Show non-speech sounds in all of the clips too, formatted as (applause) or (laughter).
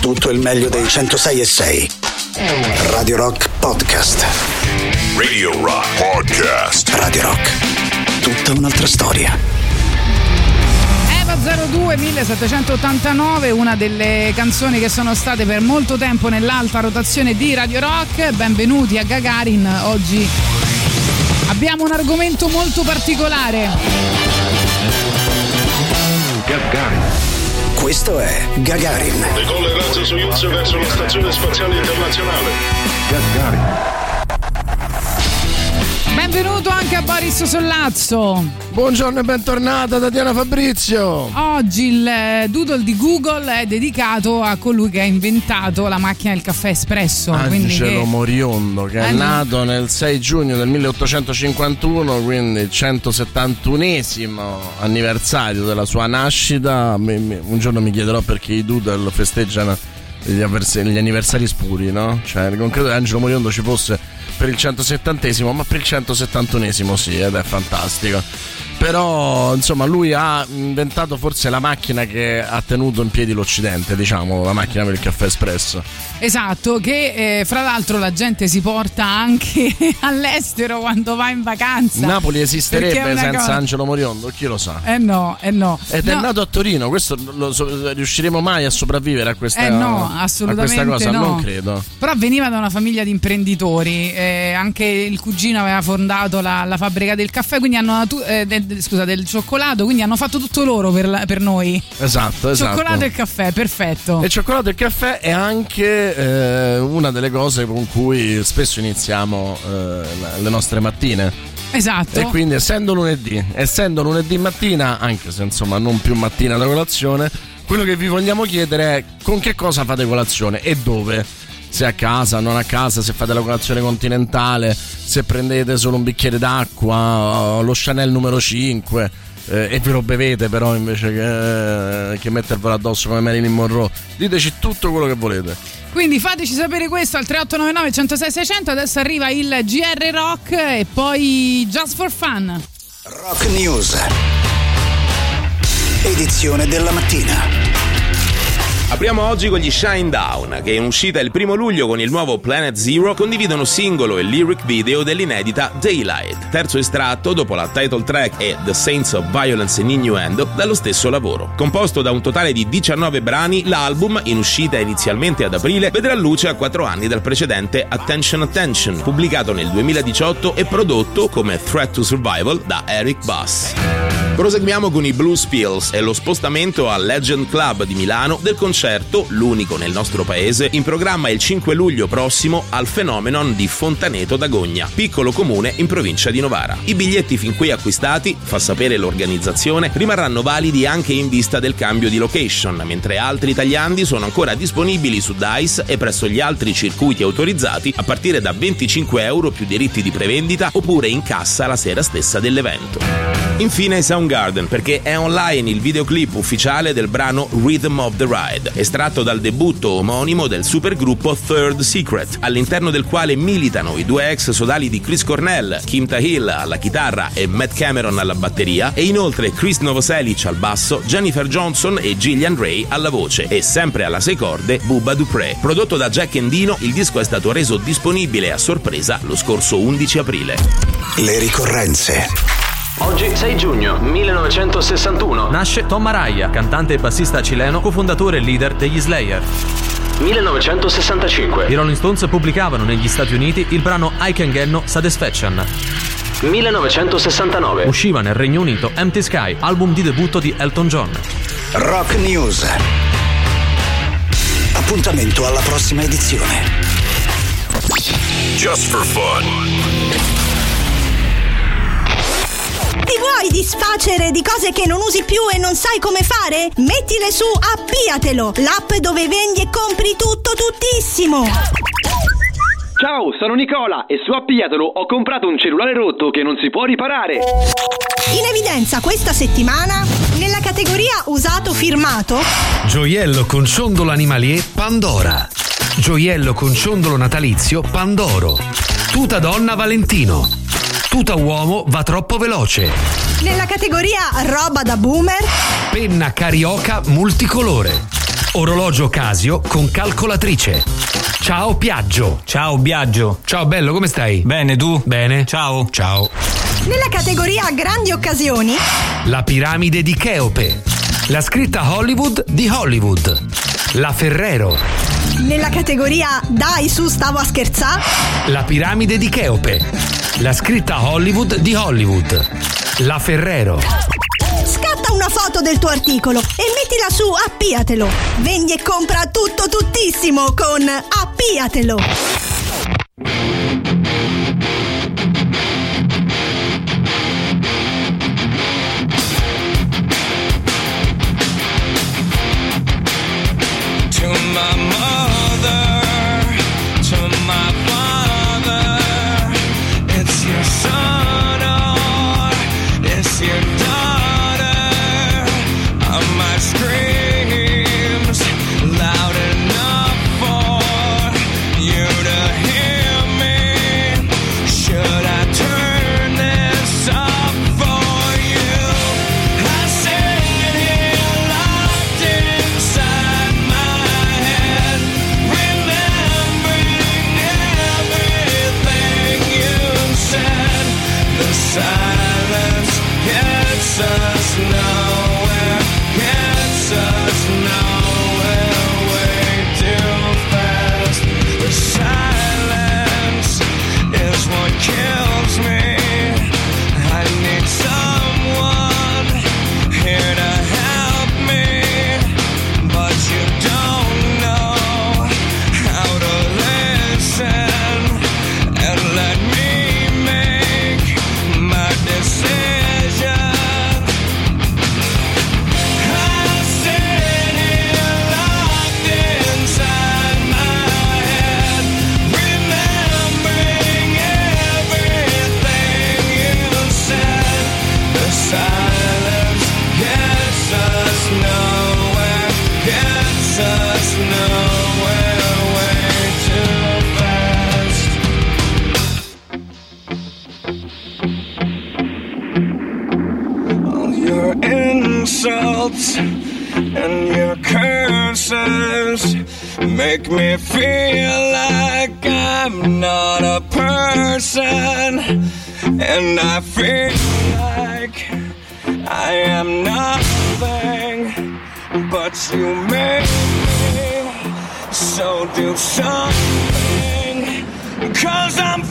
tutto il meglio dei 106 e 6. Radio Rock Podcast. Radio Rock Podcast. Radio Rock. Tutta un'altra storia. Eva 02 1789, una delle canzoni che sono state per molto tempo nell'alta rotazione di Radio Rock. Benvenuti a Gagarin. Oggi abbiamo un argomento molto particolare. Gagarin. Questo è Gagarin. Decolla il razzo Soyuz verso la stazione spaziale internazionale. Gagarin. Benvenuto anche a Boris Sollazzo. Buongiorno e bentornata da Diana Fabrizio. Oggi il eh, doodle di Google è dedicato a colui che ha inventato la macchina del caffè espresso. Angelo che... Moriondo, che è nato nel 6 giugno del 1851, quindi il 171esimo anniversario della sua nascita. Un giorno mi chiederò perché i doodle festeggiano gli, anniversari spuri, no? Cioè, non credo che Angelo Moriondo ci fosse per il 170esimo, ma per il 171esimo sì, ed è fantastico. Però, insomma, lui ha inventato forse la macchina che ha tenuto in piedi l'Occidente, diciamo, la macchina per il caffè espresso. Esatto, che eh, fra l'altro la gente si porta anche (laughs) all'estero quando va in vacanza. Napoli esisterebbe è senza cosa- Angelo Moriondo, chi lo sa? Eh no, eh no. Ed è No, nato a Torino, questo lo so- riusciremo mai a sopravvivere a questa, Eh no, a assolutamente questa cosa? no. Non credo. Però veniva da una famiglia di imprenditori, eh, anche il cugino aveva fondato la, la fabbrica del caffè, quindi hanno eh, del- scusa, del cioccolato, quindi hanno fatto tutto loro per, la- per noi. Esatto, esatto. Cioccolato e caffè, perfetto. E il cioccolato e caffè è anche eh, una delle cose con cui spesso iniziamo eh, le nostre mattine. Esatto. E quindi essendo lunedì, essendo lunedì mattina, anche se insomma non più mattina da colazione, quello che vi vogliamo chiedere è con che cosa fate colazione e dove. Se a casa, non a casa, se fate la colazione continentale, se prendete solo un bicchiere d'acqua, lo Chanel numero 5 eh, e ve lo bevete però invece che, che mettervelo addosso come Marilyn Monroe. Diteci tutto quello che volete. Quindi fateci sapere questo al 3899 106 600. Adesso arriva il GR Rock e poi Just for Fun. Rock News. Edizione della mattina. Apriamo oggi con gli Shine Down, che in uscita il primo luglio con il nuovo Planet Zero condividono singolo e lyric video dell'inedita Daylight, terzo estratto dopo la title track e The Saints of Violence and Innuendo dallo stesso lavoro. Composto da un totale di 19 brani, l'album, in uscita inizialmente ad aprile, vedrà luce a 4 anni dal precedente Attention Attention, pubblicato nel 2018 e prodotto come Threat to Survival da Eric Bass. Proseguiamo con i Blues Pills e lo spostamento al Legend Club di Milano del concerto, l'unico nel nostro paese, in programma il 5 luglio prossimo al Phenomenon di Fontaneto d'Agogna, piccolo comune in provincia di Novara. I biglietti fin qui acquistati, fa sapere l'organizzazione, rimarranno validi anche in vista del cambio di location, mentre altri tagliandi sono ancora disponibili su Dice e presso gli altri circuiti autorizzati a partire da 25 euro più diritti di prevendita oppure in cassa la sera stessa dell'evento. Infine Soundgarden, perché è online il videoclip ufficiale del brano Rhythm of the Ride, estratto dal debutto omonimo del supergruppo Third Secret, all'interno del quale militano i due ex sodali di Chris Cornell, Kim Tahill alla chitarra e Matt Cameron alla batteria, e inoltre Chris Novoselic al basso, Jennifer Johnson e Gillian Ray alla voce, e sempre alla sei corde Bubba Dupré. Prodotto da Jack Endino, il disco è stato reso disponibile a sorpresa lo scorso 11 aprile. Le ricorrenze. Oggi 6 giugno 1961 Nasce Tom Araya, cantante e bassista cileno, cofondatore e leader degli Slayer. 1965 I Rolling Stones pubblicavano negli Stati Uniti il brano I Can Get No Satisfaction. 1969 Usciva nel Regno Unito Empty Sky, album di debutto di Elton John. Rock News. Appuntamento alla prossima edizione. Just for fun. Ti vuoi disfacere di cose che non usi più e non sai come fare? Mettile su Appiatelo, l'app dove vendi e compri tutto tuttissimo. Ciao, sono Nicola e su Appiatelo ho comprato un cellulare rotto che non si può riparare. In evidenza questa settimana, nella categoria usato firmato, Gioiello con ciondolo animalier Pandora. Gioiello con ciondolo natalizio Pandoro. Tuta donna Valentino. Tuta uomo va troppo veloce. nella categoria roba da boomer, Penna carioca multicolore. Orologio Casio con calcolatrice. Ciao Piaggio. Ciao Biagio. Ciao bello, come stai? Bene, tu? Bene. Ciao. Ciao. Nella categoria grandi occasioni, La piramide di Cheope. La scritta Hollywood di Hollywood. La Ferrero. nella categoria dai su stavo a scherzare, La piramide di Cheope. La scritta Hollywood di Hollywood. La Ferrero. scatta una foto del tuo articolo e mettila su Appiatelo. Vendi e compra tutto tuttissimo con Appiatelo. Insults and your curses make me feel like I'm not a person, and I feel like I am nothing, but you make me. So do something, cause I'm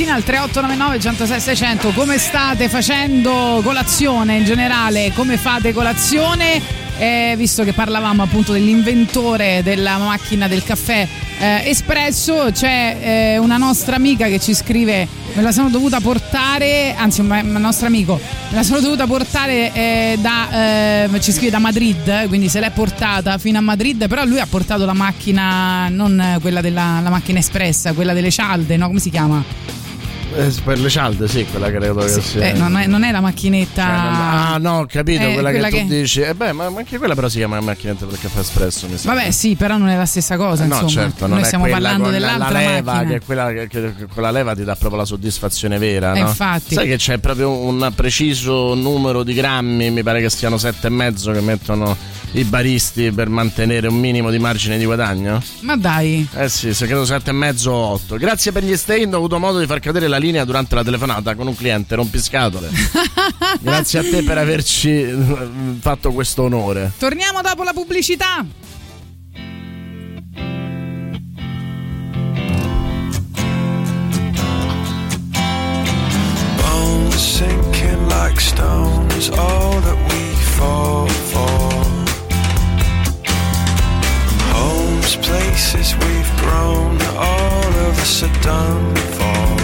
mattina al 3899 106 600 come state facendo colazione in generale, come fate colazione, Eh, visto che parlavamo appunto dell'inventore della macchina del caffè eh, espresso, c'è eh, una nostra amica che ci scrive, me la sono dovuta portare, anzi un, un nostro amico, me la sono dovuta portare eh, da, eh, ci scrive da Madrid, quindi se l'è portata fino a Madrid, però lui ha portato la macchina, non quella della la macchina espressa, quella delle cialde, no? Come si chiama? Eh, per le cialde, sì, quella credo che Sì, sia. eh, non, è, non è la macchinetta. Cioè, non- ah, no, ho capito Eh, quella, quella che tu che- dici. Eh beh, ma anche quella però si chiama macchinetta per caffè espresso, mi. Vabbè, sì, però non è la stessa cosa. Eh, no, insomma. certo, non Noi è stiamo parlando con dell'altra la leva, macchina. che quella che, che- che con la leva ti dà proprio la soddisfazione vera, Eh, no? infatti. Sai che c'è proprio un preciso numero di grammi, mi pare che siano sette e mezzo che mettono i baristi per mantenere un minimo di margine di guadagno? Ma dai. Eh sì, se credo sette e mezzo o otto. Grazie per gli stay, ho avuto modo di far cadere la linea durante la telefonata con un cliente rompiscatole. (laughs) Grazie a te per averci eh, fatto questo onore. Torniamo dopo la pubblicità. sinking like stones, all that we fall for. Homes, places we've grown, all of us are done for.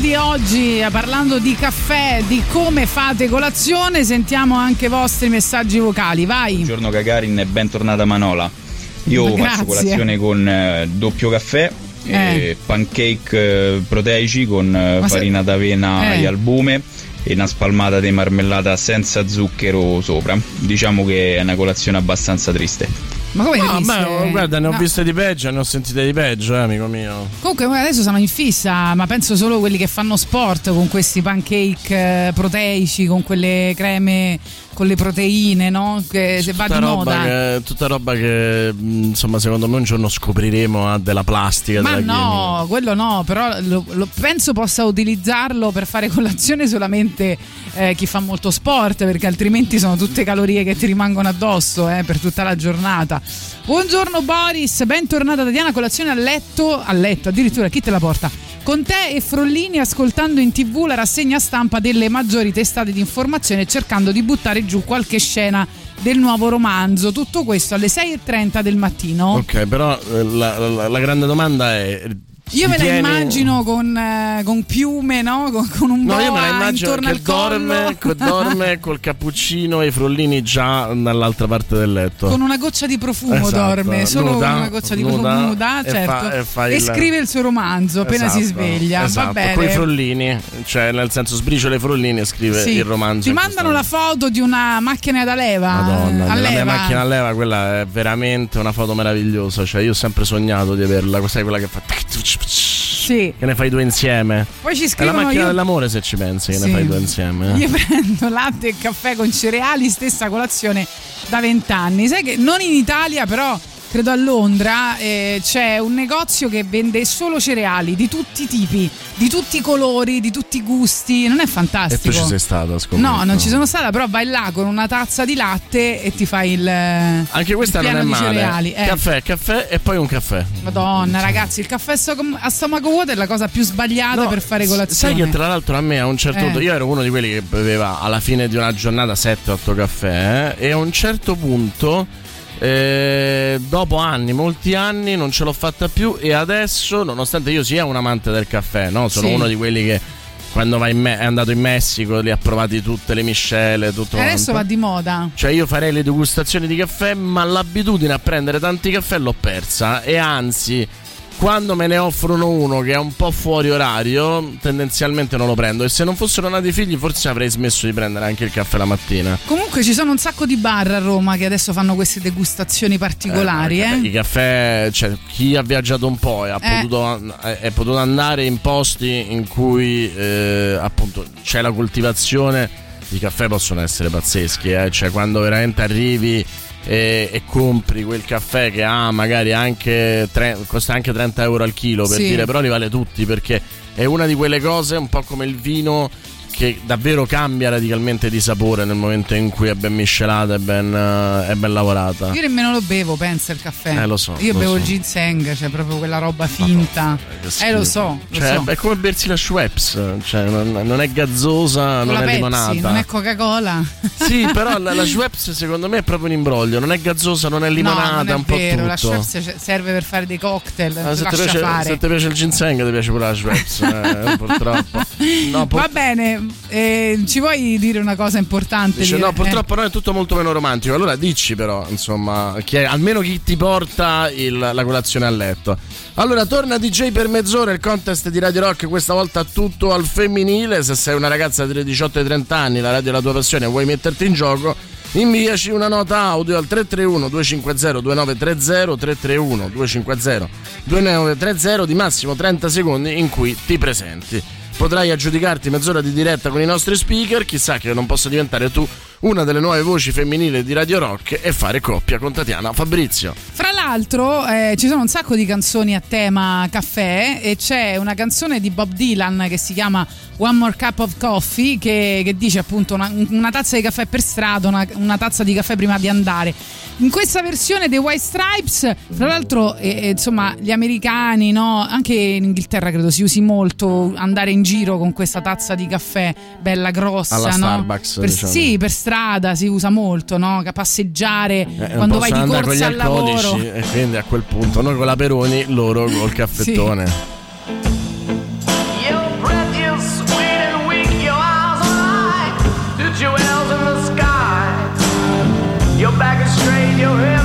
Siamo partiti oggi eh, parlando di caffè, di come fate colazione, sentiamo anche i vostri messaggi vocali, vai. Buongiorno Gagarin e bentornata Manola. Io Grazie. faccio colazione con eh, doppio caffè, Eh. pancake eh, proteici con eh, Ma se- farina d'avena Eh. e albume e una spalmata di marmellata senza zucchero sopra. Diciamo che è una colazione abbastanza triste. Ma come No, beh, guarda, ne ho No. viste di peggio, ne ho sentite di peggio, eh, amico mio. Comunque adesso sono in fissa, ma penso solo quelli che fanno sport con questi pancake eh, proteici, con quelle creme con le proteine, no? Che se va Tutta di roba, moda. che, tutta roba che, mh, insomma, secondo me un giorno scopriremo ha della plastica. Ma della no, quello no, però lo- lo- penso possa utilizzarlo per fare colazione solamente eh, chi fa molto sport, perché altrimenti sono tutte calorie che ti rimangono addosso eh, per tutta la giornata. Buongiorno Boris, bentornata Tatiana, colazione a letto, a letto addirittura, chi te la porta? Con te e Frollini ascoltando in tv la rassegna stampa delle maggiori testate di informazione cercando di buttare giù qualche scena del nuovo romanzo. Tutto questo alle 6.30 del mattino. Ok, però eh, la, la- la grande domanda è. Io me la ritieni- immagino con, eh, con piume, no? Con, con un No, boa io me la immagino che dorme, che dorme (laughs) col cappuccino e i frollini già dall'altra parte del letto. Con una goccia di profumo Esatto, dorme, solo nuda, con una goccia di nuda, profumo nuda, e certo. fa- e fa il- scrive il suo romanzo appena si Esatto, sveglia. Esatto, Va bene. con i frollini, cioè nel senso sbriciola i frollini e scrive Sì. il romanzo. Ti mandano la foto di una macchina da leva. Madonna, a la mia leva. macchina a leva, quella è veramente una foto meravigliosa. Cioè, io ho sempre sognato di averla. Sai quella che fa. Sì. Che ne fai due insieme. Poi ci È la scrivono macchina io- dell'amore, se ci pensi, che Sì. ne fai due insieme. eh. Io prendo latte e caffè con cereali, stessa colazione da vent'anni. Sai che non in Italia, però credo a Londra eh, c'è un negozio che vende solo cereali di tutti i tipi, di tutti i colori, di tutti i gusti. Non è E fantastico? tu ci sei stata, scommetto. No, non ci sono stata, però vai là con una tazza di latte e ti fai il. Anche questa il non è male. cereali. Eh. Caffè, caffè e poi un caffè. Madonna, ragazzi, il caffè a stomaco vuoto è la cosa più sbagliata per fare colazione. Sai che tra l'altro a me a un certo Eh. punto, io ero uno di quelli che beveva alla fine di una giornata 7-8 caffè eh, e a un certo punto, eh, dopo anni, molti anni, non ce l'ho fatta più e adesso, nonostante io sia un amante del caffè, no? sono Sì. uno di quelli che quando va Me- è andato in Messico li ha provati tutte le miscele, tutto E adesso va quanto. di moda. Cioè io farei le degustazioni di caffè, ma l'abitudine a prendere tanti caffè l'ho persa e anzi quando me ne offrono uno che è un po' fuori orario, tendenzialmente non lo prendo e se non fossero nati figli forse avrei smesso di prendere anche il caffè la mattina. Comunque ci sono un sacco di bar a Roma che adesso fanno queste degustazioni particolari, eh? I caffè, cioè chi ha viaggiato un po' e ha Eh. potuto, è, è potuto andare in posti in cui eh, appunto c'è la coltivazione, i caffè possono essere pazzeschi, eh? cioè quando veramente arrivi e, e compri quel caffè che ha magari anche tre- costa anche 30 euro al chilo per Sì. dire, però li vale tutti perché è una di quelle cose un po' come il vino che davvero cambia radicalmente di sapore nel momento in cui è ben miscelata e ben, eh, è ben lavorata. Io nemmeno lo bevo, pensa il caffè. Eh, lo so, Io lo bevo so. il ginseng, cioè proprio quella roba finta. Che Eh, lo so, lo Cioè, so. è come bersi la Schweppes, cioè non, non è gazzosa, Con non la è Pepsi, limonata. non è Coca-Cola. (laughs) Sì, però la, la (laughs) Schweppes secondo me è proprio un imbroglio, non è gazzosa, non è limonata, no, non è un po' vero, la tutto. Schweppes c- serve per fare dei cocktail, Ah, se, ti piace, fare. se ti piace il ginseng ti piace pure la Schweppes, (laughs) eh, purtroppo. No, pur- Va bene, eh, ci vuoi dire una cosa importante? Dice, no, eh. purtroppo no, è tutto molto meno romantico. Allora dici però, insomma, chi è- almeno chi ti porta il- la colazione a letto. Allora, torna DJ per mezz'ora il contest di Radio Rock, questa volta tutto al femminile. Se sei una ragazza tra i 18 e i 30 anni, la radio è la tua passione e vuoi metterti in gioco, inviaci una nota audio al 331 250 2930 331 250 2930 di massimo 30 secondi in cui ti presenti. Potrai aggiudicarti mezz'ora di diretta con i nostri speaker, chissà che non possa diventare tu una delle nuove voci femminili di Radio Rock e fare coppia con Tatiana Fabrizio. Fra l'altro eh, ci sono un sacco di canzoni a tema caffè e c'è una canzone di Bob Dylan che si chiama One More Cup of Coffee che, che dice appunto una, una tazza di caffè per strada, una, una tazza di caffè prima di andare. In questa versione dei White Stripes, fra l'altro eh, eh, insomma gli americani, no? anche in Inghilterra credo si usi molto andare in giro con questa tazza di caffè bella grossa. Alla no? Starbucks, Per- diciamo. Sì, per strada strada si usa molto, no? Passeggiare eh, quando vai di corsa al alcolici, lavoro. E quindi a quel punto noi con la Peroni, loro col (laughs) caffettone. sì. your head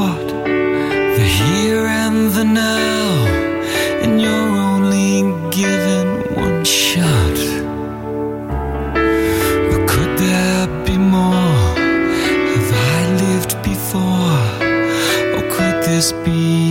Lord, the here and the now, and you're only given one shot. But could there be more? Have I lived before? Or could this be?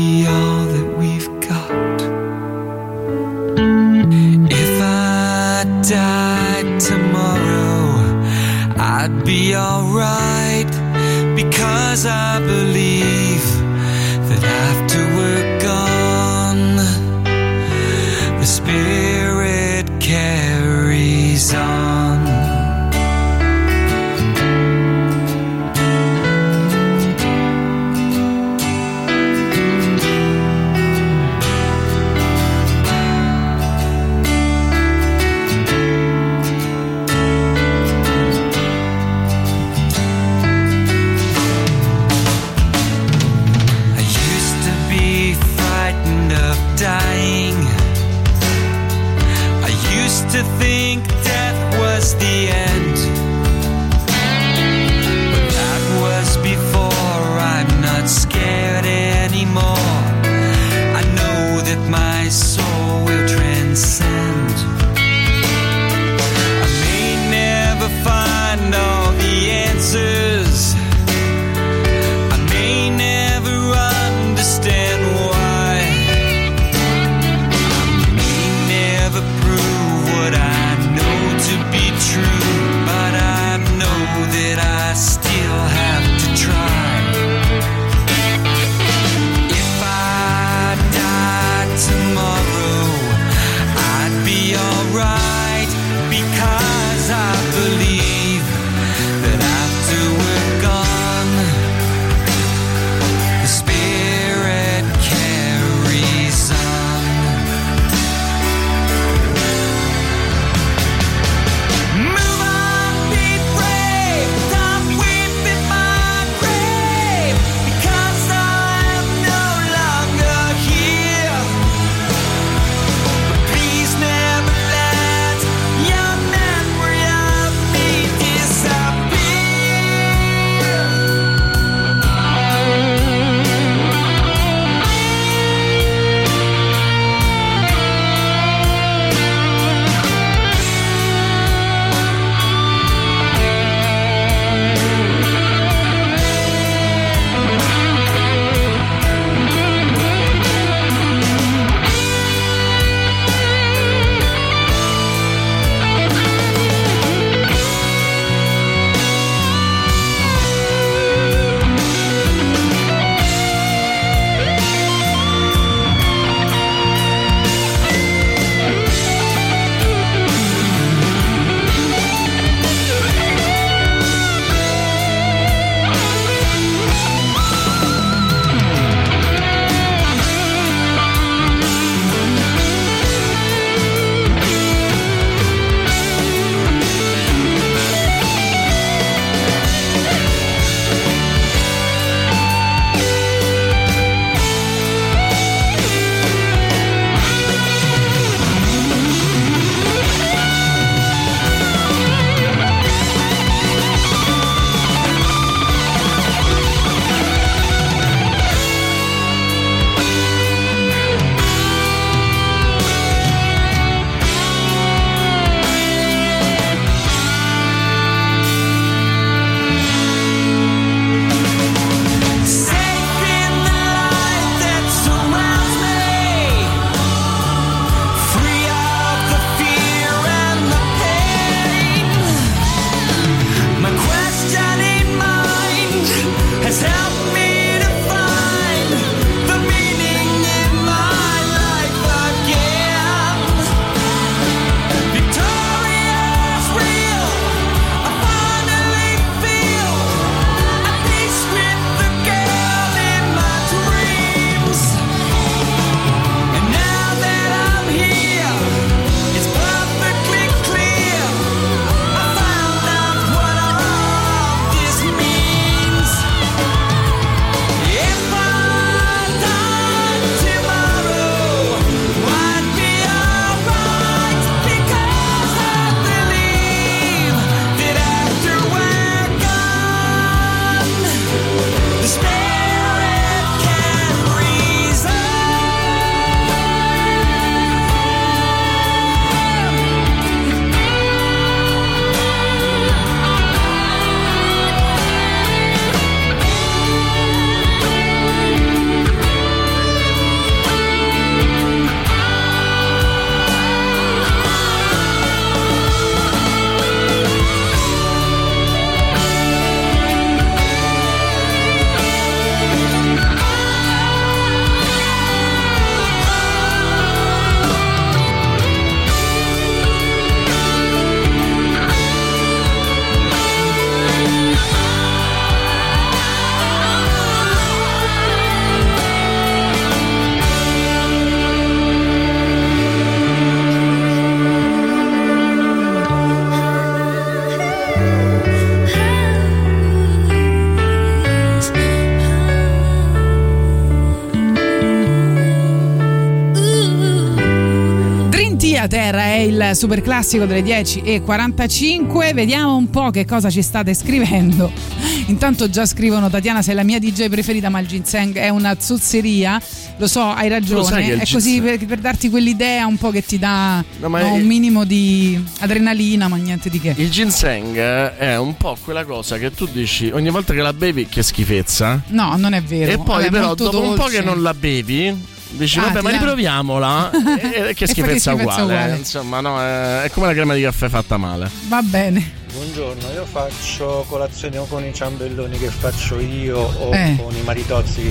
Il super classico delle 10.45. Vediamo un po' che cosa ci state scrivendo. (laughs) Intanto già scrivono Tatiana sei la mia DJ preferita ma il ginseng è una zozzeria. Lo so, hai ragione. il È così per, per darti quell'idea un po' che ti dà No, no, è- un minimo di adrenalina, ma niente di che. Il ginseng è un po' quella cosa che tu dici ogni volta che la bevi che schifezza. No, non è vero. E poi È però dopo un po' dolce. che non la bevi dici Ah, vabbè ma riproviamola (laughs) e, e che schifezza che schifezza uguale. uguale. Insomma no, è, è come la crema di caffè fatta male. Va bene. Buongiorno, io faccio colazione o con i ciambelloni che faccio io o Eh. con i maritozzi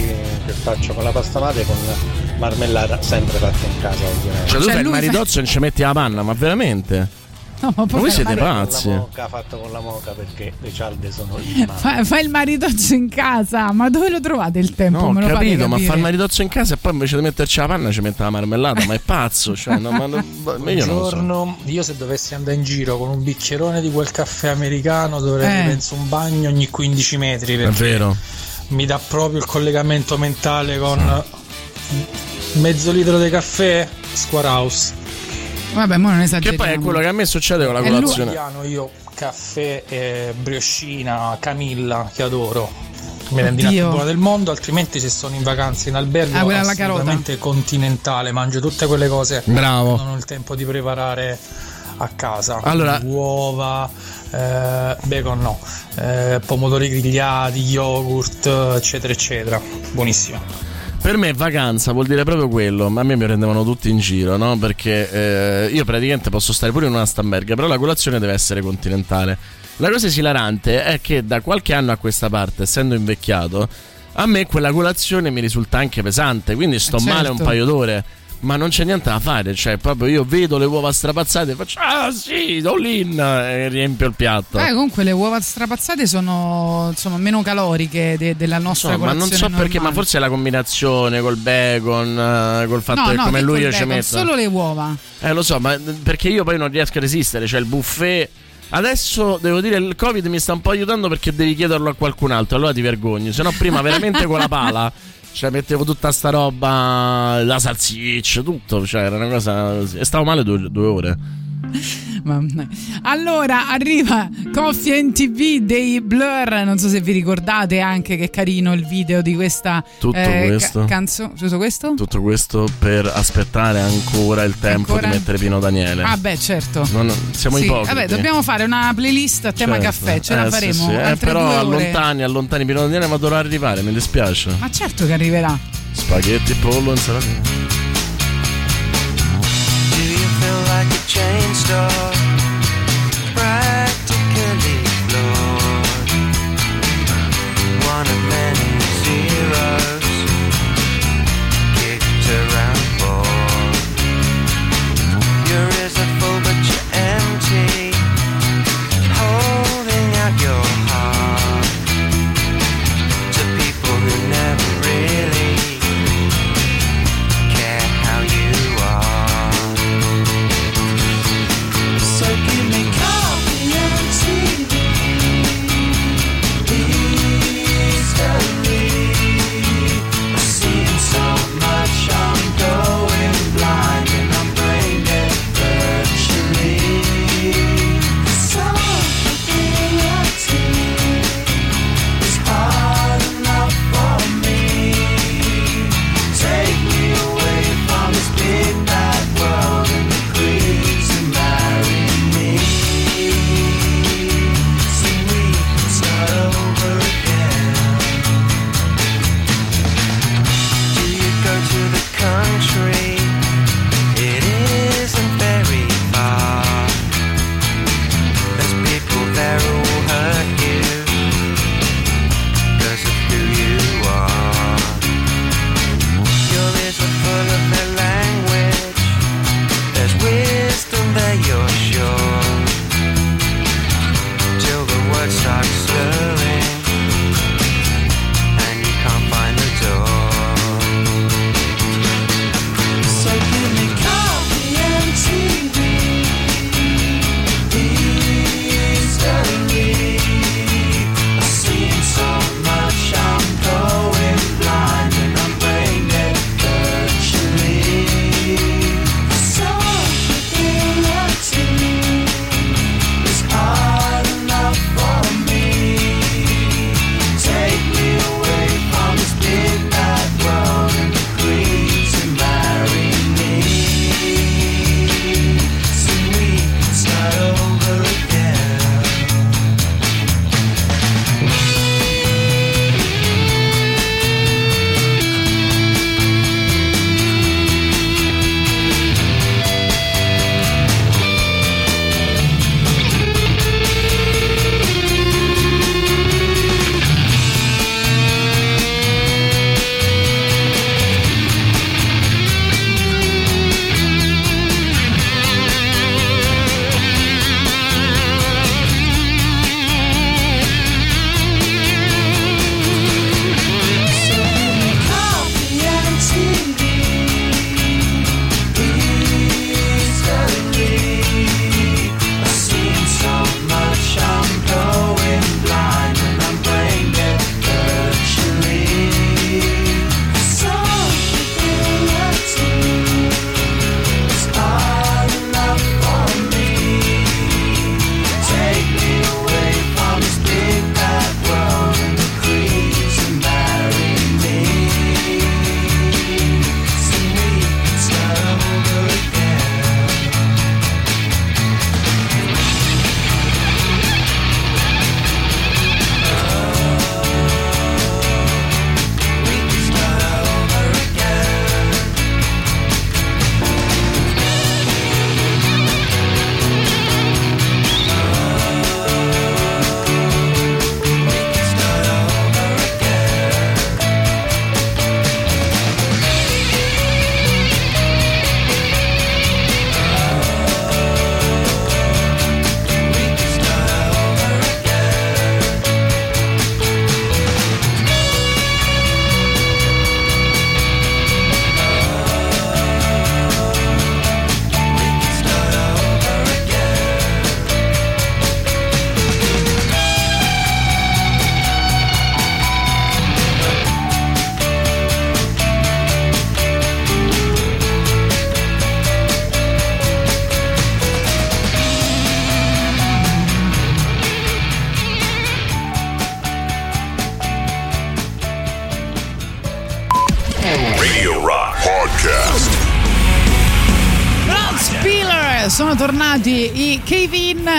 che faccio con la pasta madre con marmellata sempre fatta in casa ovviamente. Cioè tu fai il lui fa- maritozzo e non ci metti la panna, ma veramente? No, ma voi siete Con pazzi. la moca fatto con la moca perché le cialde sono il mare. Fa, fa il maritozzo in casa, ma dove lo trovate il tempo? No, ho Me lo fate capito, ma fa il maritozzo in casa e poi invece di metterci la panna ci mette la marmellata, ma è pazzo, cioè, no, ma, ma io so. Io se dovessi andare in giro con un bicchierone di quel caffè americano dovrei Eh. penso un bagno ogni 15 metri È perché vero. mi dà proprio il collegamento mentale con mezzo litro di caffè Square House. Vabbè, ma non Che esageriamo. poi è quello che a me succede con la colazione. Italiano io caffè, e brioscina, camilla che adoro. Merendina più Oddio. buona del mondo, altrimenti se sono in vacanza in albergo Ah, quella assolutamente continentale, mangio tutte quelle cose Bravo. che non ho il tempo di preparare a casa. Allora- uova, eh, bacon no, eh, pomodori grigliati, yogurt, eccetera eccetera. Buonissimo. Per me vacanza vuol dire proprio quello, ma a me mi prendevano tutti in giro, no? Perché eh, io praticamente posso stare pure in una Stamberga, però la colazione deve essere continentale. La cosa esilarante è che da qualche anno a questa parte, essendo invecchiato, a me quella colazione mi risulta anche pesante, quindi sto Eh, male un certo. paio d'ore. Ma non c'è niente da fare, cioè proprio io vedo le uova strapazzate e faccio Ah sì, do l'in e riempio il piatto. Eh, comunque le uova strapazzate sono insomma meno caloriche de- della nostra Insomma, ma non so perché, ma normale. forse è la combinazione col bacon, eh, col fatto no, che no, come che lui io ci bacon, metto. solo le uova. Eh, lo so, ma perché io poi non riesco a resistere. Cioè, il buffet. Adesso devo dire, il Covid mi sta un po' aiutando perché devi chiederlo a qualcun altro. Allora ti vergogni. Se no, prima veramente con la pala. (laughs) Cioè, mettevo tutta sta roba, la salsiccia, tutto. Cioè, era una cosa. E stavo male due, due ore. Allora arriva Coffee and TV dei Blur. Non so se vi ricordate anche che carino il video di questa Tutto eh, questo. canzone. Scusa, questo? Tutto questo per aspettare ancora il tempo Ancora? di mettere Pino Daniele. Ah, beh, certo. Non- siamo Sì, ipocriti. Vabbè, dobbiamo fare una playlist a tema Certo. caffè. Ce Eh, la sì, faremo. sì. Eh, Altre però allontani, allontani Pino Daniele, ma dovrà arrivare, mi dispiace. Ma certo che arriverà. Spaghetti, pollo, insalata. Chain store? Practically floored. One of many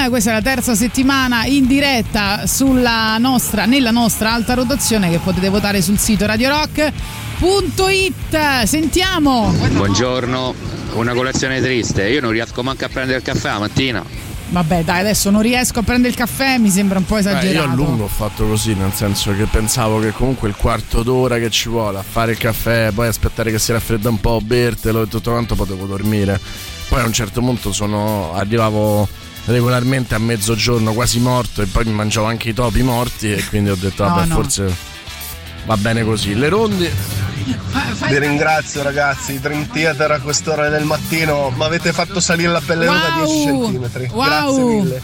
questa è la terza settimana in diretta sulla nostra, nella nostra alta rotazione che potete votare sul sito radiorock.it. Sentiamo. Buongiorno, una colazione triste, io non riesco manco a prendere il caffè la mattina. Vabbè, dai, adesso non riesco a prendere il caffè, mi sembra un po' esagerato. io a lungo ho fatto così, nel senso che pensavo che comunque il quarto d'ora che ci vuole a fare il caffè, poi aspettare che si raffredda un po', bertelo e tutto quanto, potevo dormire. Poi a un certo punto sono, arrivavo regolarmente a mezzogiorno quasi morto e poi mi mangiavo anche i topi morti e quindi ho detto No, vabbè no. forse va bene così. Le rondi Vi ringrazio ragazzi, Dream Theater a quest'ora del mattino, mi avete fatto salire la pelle Wow! 10 centimetri. Wow! Grazie mille.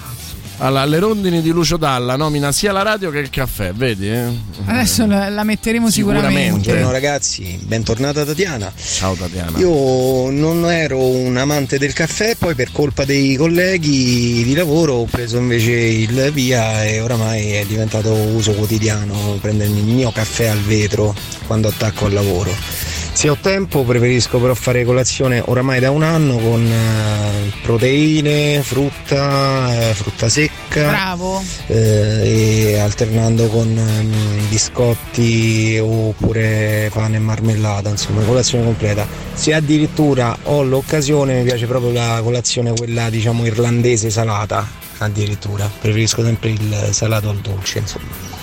Allora, le rondini di Lucio Dalla nomina sia la radio che il caffè, vedi? eh? Adesso la, la metteremo sicuramente. Sicuramente. Buongiorno ragazzi, bentornata Tatiana. Ciao Tatiana. Io non ero un amante del caffè, poi per colpa dei colleghi di lavoro ho preso invece il via e oramai è diventato uso quotidiano prendermi il mio caffè al vetro quando attacco al lavoro. Se ho tempo preferisco però fare colazione oramai da un anno con eh, proteine, frutta, eh, frutta secca Bravo. eh, e alternando con ehm, biscotti oppure pane e marmellata, insomma colazione completa. Se addirittura ho l'occasione mi piace proprio la colazione quella diciamo irlandese salata, addirittura, preferisco sempre il salato al dolce, insomma.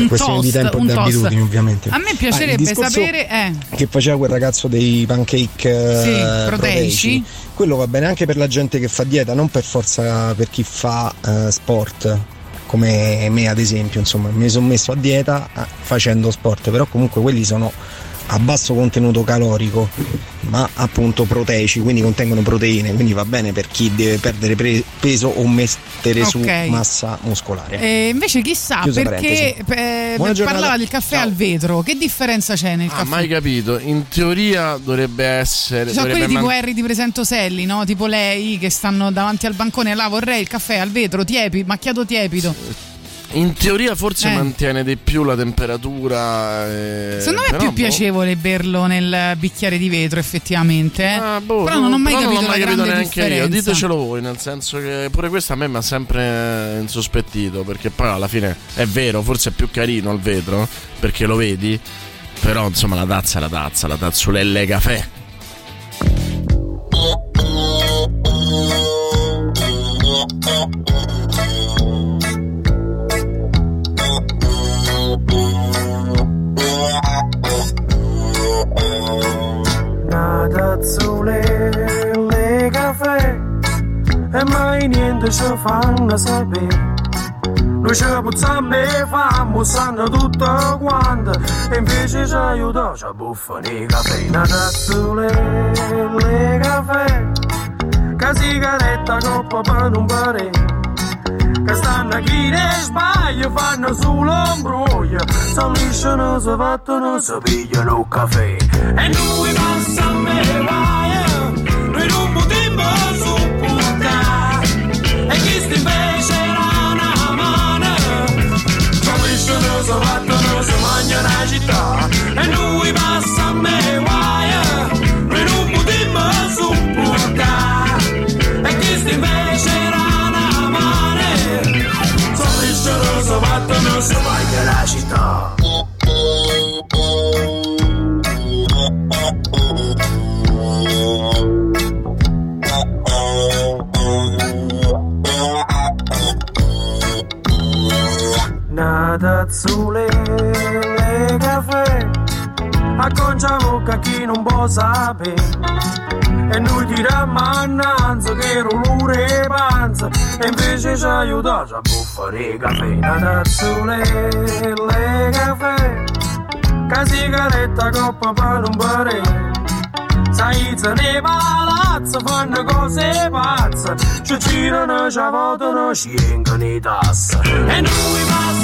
Un questione di toast, tempo e di abitudini ovviamente. A me Ah, piacerebbe discorso sapere. Eh, che faceva quel ragazzo dei pancake eh, Sì, proteici. Quello va bene anche per la gente che fa dieta, non per forza per chi fa eh, sport. Come me ad esempio, insomma, mi sono messo a dieta eh, facendo sport, però comunque quelli sono a basso contenuto calorico, ma appunto proteici, quindi contengono proteine, quindi va bene per chi deve perdere pre- peso o mettere su Ok. massa muscolare. E invece chissà Chiusa perché eh, parlava del caffè al vetro. Che differenza c'è nel Ah, caffè? mai capito. In teoria dovrebbe essere. Ci sono quelli tipo man- Harry di Presentoselli, no? Tipo lei che stanno davanti al bancone. Là vorrei il caffè al vetro, tiepido, macchiato tiepido. In teoria forse Eh. mantiene di più la temperatura. eh, Secondo me è più boh. piacevole berlo nel bicchiere di vetro, effettivamente. eh. boh, Però non ho mai capito non ho mai capito neanche io. differenza. Ditecelo voi, nel senso che pure questo a me mi ha sempre insospettito. Perché poi alla fine è vero, forse è più carino il vetro perché lo vedi. Però insomma la tazza è la tazza, la tazzulelle caffè. E mai niente ci fanno sapere. Noi ci puzziamo e famo, sanno tutto quanto. E invece ci aiuta, ci buffano i caffè. Una tazzole le caffè. Che sigaretta coppa per un pare che stanno chi ne sbaglia fanno solo imbroglio sono lisciano si fattono si pigliano il caffè. E noi passiamo e vai noi non potremmo lisciano si fattono si mangiano la città. E noi passiamo e vai noi non potremmo sopportare e sti invece era una mano sono lisciano si fattono si mangiano la città Una tazzule le caffè. Acconciamo a chi non può sapere. E noi tiriamo annanzi che rulure panza. E invece ci aiuta a buffare caffè. Una tazzule le caffè. Che sigaretta coppa per un pare Sai, se ne palazzo fanno cose pazze. Ci girano, ci votano, ci vengono i tasse E noi passiamo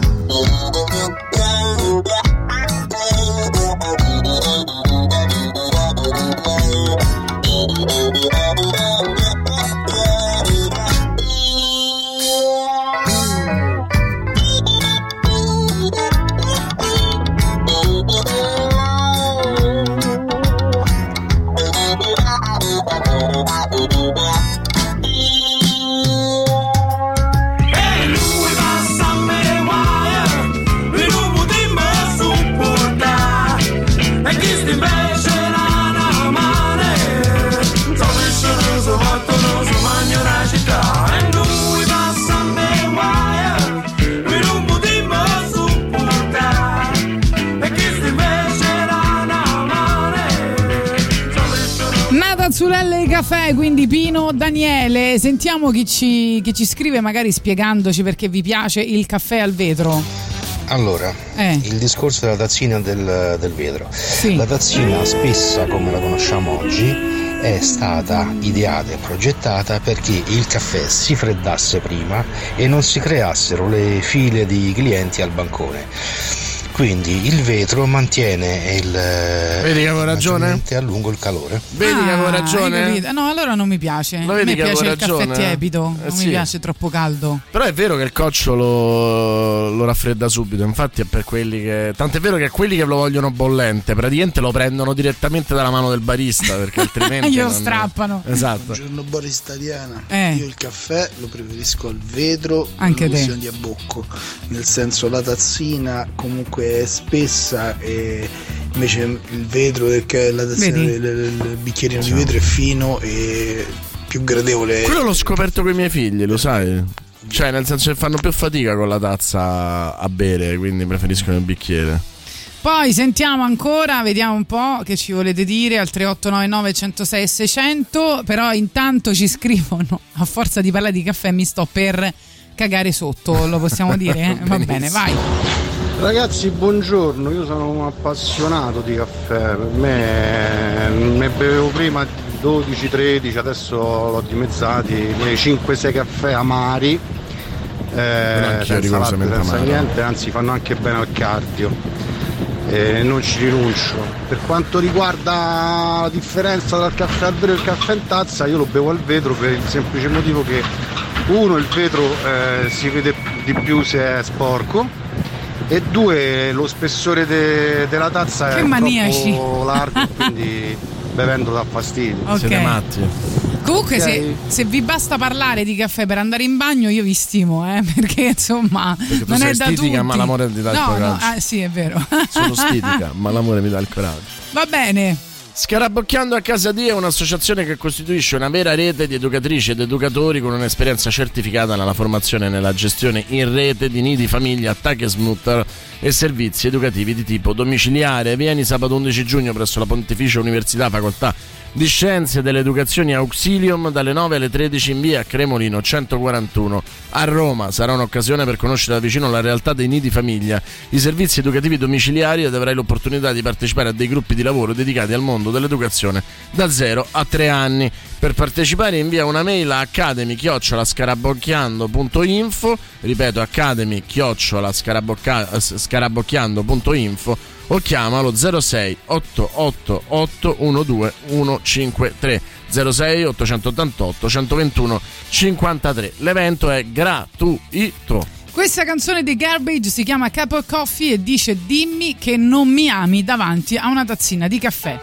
caffè, quindi Pino Daniele. Sentiamo chi ci, chi ci scrive, magari spiegandoci perché vi piace il caffè al vetro. Allora, Eh. il discorso della tazzina del, del vetro. La tazzina spessa come la conosciamo oggi è stata ideata e progettata perché il caffè si freddasse prima e non si creassero le file di clienti al bancone. Quindi il vetro mantiene il Vedi che avevo ragione? a lungo il calore. Vedi che avevo Ah, ragione? No, allora non mi piace. A me che piace il caffè ragione? tiepido, Eh, non sì. mi piace troppo caldo. Però è vero che il coccio lo, lo raffredda subito, infatti è per quelli che... Tant'è vero che quelli che lo vogliono bollente praticamente lo prendono direttamente dalla mano del barista perché (laughs) altrimenti... Glielo non- strappano. Esatto. Buongiorno Boris Italiana. Eh. Io il caffè lo preferisco al vetro Anche te. di abbocco. Nel senso la tazzina comunque è spessa e invece il vetro del la tazzina del- del bicchierino di vetro è fino e più gradevole. Quello l'ho scoperto con i miei figli, lo sai? Cioè, nel senso che fanno più fatica con la tazza a bere, quindi preferiscono il bicchiere. Poi sentiamo ancora, vediamo un po' che ci volete dire al 3899 106 600, però intanto ci scrivono a forza di parlare di caffè mi sto per cagare sotto, lo possiamo dire? eh? (laughs) Va bene, vai. Ragazzi, buongiorno, io sono un appassionato di caffè, per me ne bevevo prima 12-13, adesso l'ho dimezzati, 5-6 caffè amari, eh, senza latte, senza niente, anzi fanno anche bene al cardio, e non ci rinuncio. Per quanto riguarda la differenza tra il caffè al vetro e il caffè in tazza, io lo bevo al vetro per il semplice motivo che uno, il vetro eh, si vede di più se è sporco e due lo spessore de- della tazza Che è maniaci. troppo largo (laughs) quindi bevendo dà fastidio Ok. Siete matti. Comunque, Ok. se, se vi basta parlare di caffè per andare in bagno, io vi stimo, eh, (laughs) perché insomma, tu non sei è da stitica, tutti. ma l'amore ti dà il no, no, coraggio. ah, sì, è vero. Sono (laughs) stitica, ma l'amore mi dà il coraggio. Va bene. Scarabocchiando a casa di è un'associazione che costituisce una vera rete di educatrici ed educatori con un'esperienza certificata nella formazione e nella gestione in rete di nidi famiglia, attacchi e smutter e servizi educativi di tipo domiciliare. Vieni sabato 11 giugno presso la Pontificia Università Facoltà di Scienze delle Educazioni Auxilium dalle 9 alle 13 in via Cremolino 141 a Roma. Sarà un'occasione per conoscere da vicino la realtà dei nidi famiglia, i servizi educativi domiciliari ed avrai l'opportunità di partecipare a dei gruppi di lavoro dedicati al mondo dell'educazione da 0 a 3 anni. Per partecipare invia una mail a academy-scarabocchiando.info ripeto academy scarabocchiando.info o chiamalo 06 888 12153 06 888 121 53 l'evento è gratuito Questa canzone di Garbage si chiama Cup of Coffee e dice dimmi che non mi ami davanti a una tazzina di caffè.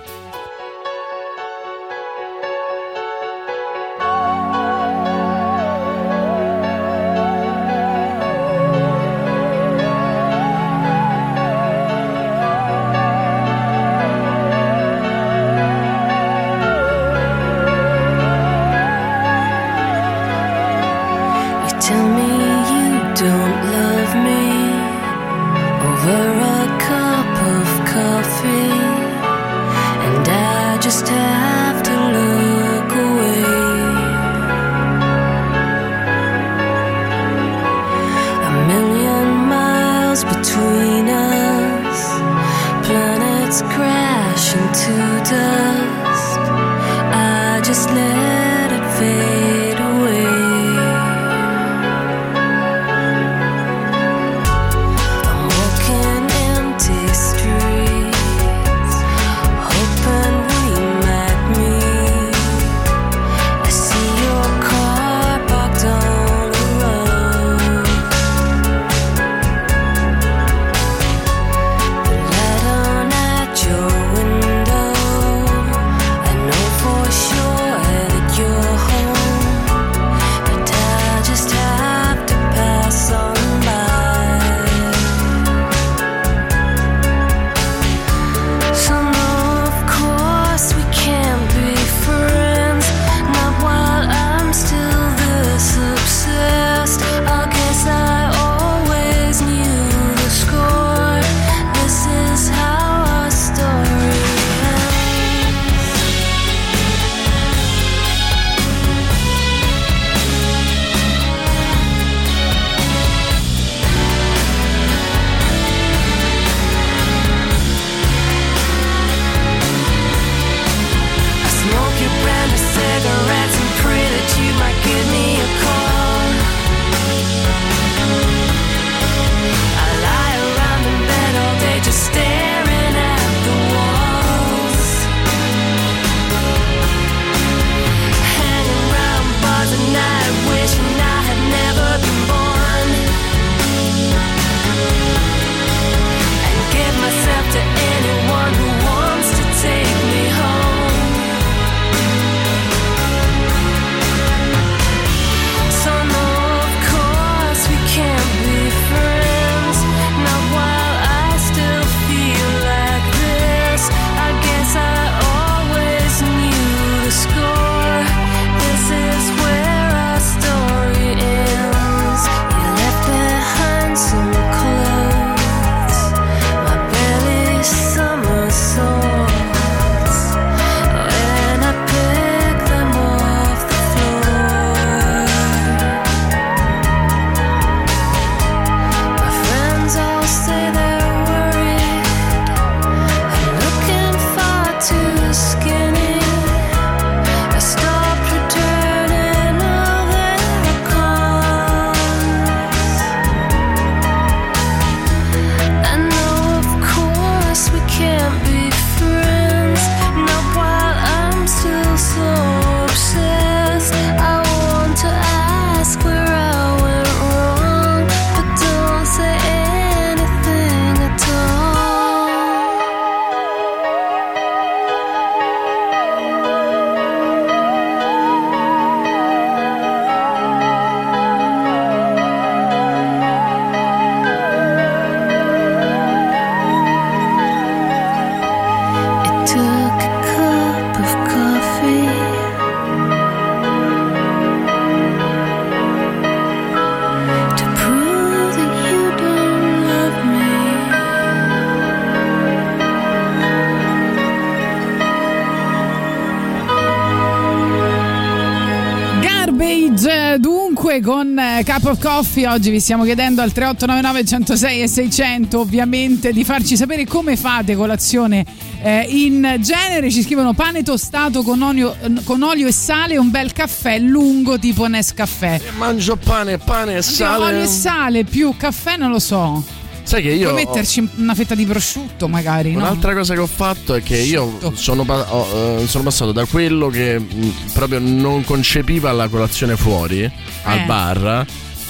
Coffee oggi vi stiamo chiedendo al 3899 106 e 600 ovviamente di farci sapere come fate colazione eh, in genere ci scrivono pane tostato con olio, con olio e sale e un bel caffè lungo tipo Nescaffè Mangio pane, pane e sale. olio e sale più caffè non lo so Sai che io puoi metterci una fetta di prosciutto magari no? Un'altra cosa che ho fatto è che io sono, ho, eh, sono passato da quello che mh, proprio non concepiva la colazione fuori al Eh. bar,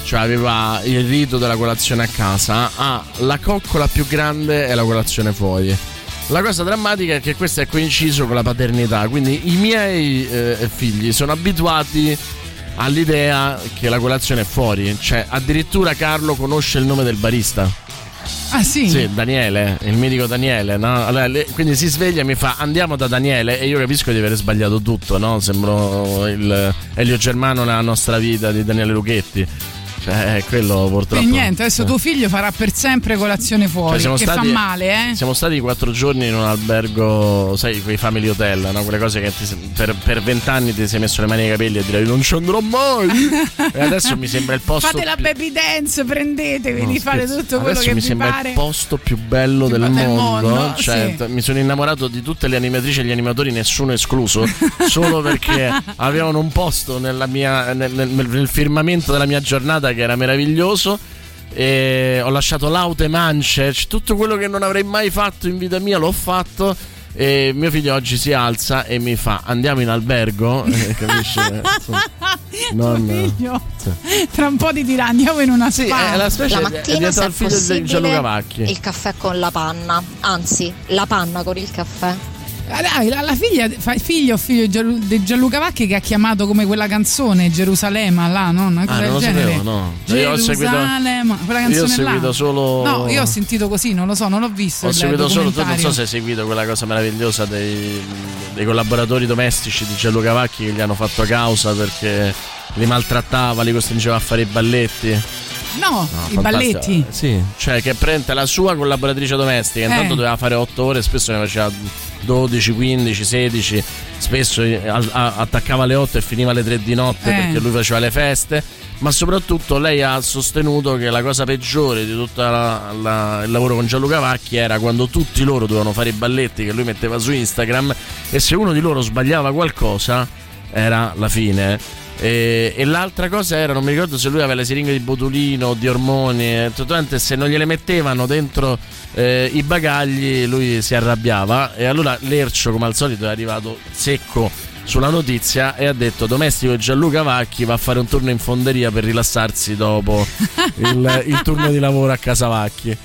cioè aveva il rito della colazione a casa, a la coccola più grande è la colazione fuori. La cosa drammatica è che questo è coinciso con la paternità, quindi i miei eh, figli sono abituati all'idea che la colazione è fuori, cioè addirittura Carlo conosce il nome del barista. ah sì? Sì, Daniele, il mitico Daniele, no? Allora, le- quindi si sveglia e mi fa andiamo da Daniele e io capisco di aver sbagliato tutto, no? Sembro il Elio Germano nella nostra vita di Daniele Lucchetti. Cioè, quello purtroppo. e niente adesso tuo figlio farà per sempre colazione fuori Cioè, che stati- fa male eh Siamo stati quattro giorni in un albergo, sai, quei family hotel, no? Quelle cose che ti- per, vent'anni ti sei messo le mani nei capelli e direi non ci andrò mai. (laughs) e adesso mi sembra il posto. fate la più- baby dance prendetevi No, di fare tutto quello Adesso che mi sembra pare il posto più bello del, del mondo. mondo, Cioè, sì. Mi sono innamorato di tutte le animatrici e gli animatori, nessuno escluso, (laughs) solo perché avevano un posto nella mia- nel, nel- nel firmamento della mia giornata che era meraviglioso. E ho lasciato l'auto e mance, tutto quello che non avrei mai fatto in vita mia l'ho fatto. E mio figlio oggi si alza e mi fa andiamo in albergo. (laughs) Eh, capisci? (laughs) Non- figlio sì. tra un po' ti dirà andiamo in una spa è la specie La mattina, se è il figlio di Gianluca Vacchi. il caffè con la panna, anzi, la panna con il caffè. Ah, dai, la, la figlia figlio o figlio di Gianlu- di Gianluca Vacchi che ha chiamato come quella canzone Gerusalemme là no? una cosa Ah, del non lo genere sapevo, no. Io ho seguito- Gerusalemme quella io ho canzone là seguito solo- no io ho sentito così non lo so non l'ho visto Ho seguito solo, tu non so se hai seguito quella cosa meravigliosa dei, dei collaboratori domestici di Gianluca Vacchi che gli hanno fatto causa perché li maltrattava, li costringeva a fare i balletti. no, No, i fantastico. balletti Sì, cioè che prende la sua collaboratrice domestica, intanto Eh. doveva fare 8 ore, spesso ne faceva 12, 15, 16, spesso eh, attaccava alle 8 e finiva alle 3 di notte Eh. perché lui faceva le feste, ma soprattutto lei ha sostenuto che la cosa peggiore di tutto il lavoro con Gianluca Vacchi era quando tutti loro dovevano fare i balletti che lui metteva su Instagram e se uno di loro sbagliava qualcosa era la fine. E, e l'altra cosa era, non mi ricordo se lui aveva le siringhe di botulino o di ormoni, tutto quanto, e se non gliele mettevano dentro eh, i bagagli lui si arrabbiava. E allora Lercio come al solito è arrivato secco sulla notizia e ha detto domestico Gianluca Vacchi va a fare un turno in fonderia per rilassarsi dopo il, (laughs) il turno di lavoro a casa Vacchi.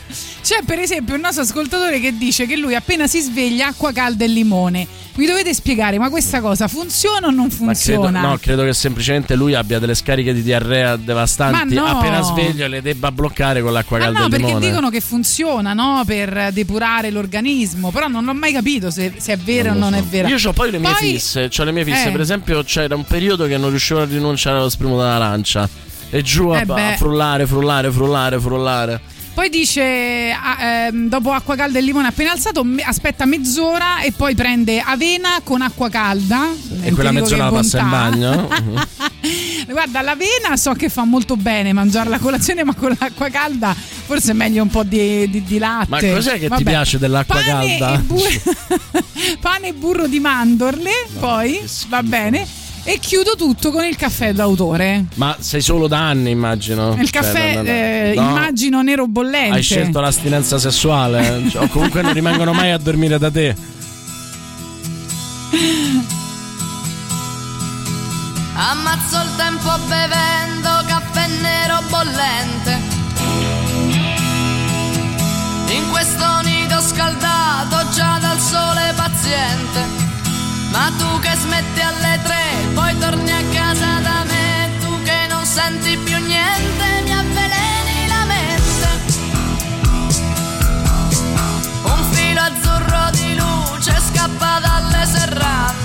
C'è per esempio un nostro ascoltatore che dice che lui appena si sveglia acqua calda e limone. Mi dovete spiegare, ma questa cosa funziona o non Ma credo, funziona? no, credo che semplicemente lui abbia delle scariche di diarrea devastanti. Ma no. Appena sveglio le debba bloccare con l'acqua Ma calda no, e il perché limone. dicono che funziona no? per depurare l'organismo, però non ho mai capito se, se è vero o non so. è vero. Io ho poi le mie Poi- fisse, c'ho le mie fisse. Eh. Per esempio, c'era un periodo che non riuscivo a rinunciare allo spremuto d'arancia. E giù a, Eh beh. a frullare, frullare, frullare, frullare. Poi dice, ah, ehm, dopo acqua calda e limone appena alzato, me- aspetta mezz'ora e poi prende avena con acqua calda. E quella Ti mezz'ora la passa in bagno. (laughs) Mhm. Guarda, l'avena so che fa molto bene mangiarla a colazione, ma con l'acqua calda forse è meglio un po' di, di- di latte. Ma cos'è che ti Vabbè. piace dell'acqua Pane calda? E bu- (laughs) pane e burro di mandorle, poi va bene. E chiudo tutto con il caffè d'autore. Ma sei solo da anni, immagino. Il Cioè, caffè, no. eh, No, immagino nero bollente. Hai scelto l'astinenza sessuale. Cioè, o comunque non rimangono mai a dormire da te. Ammazzo il tempo bevendo caffè nero bollente. In questo nido scaldato già dal sole paziente. Ma tu che smetti alle tre, senti più niente, mi avveleni la mente. Un filo azzurro di luce scappa dalle serrande.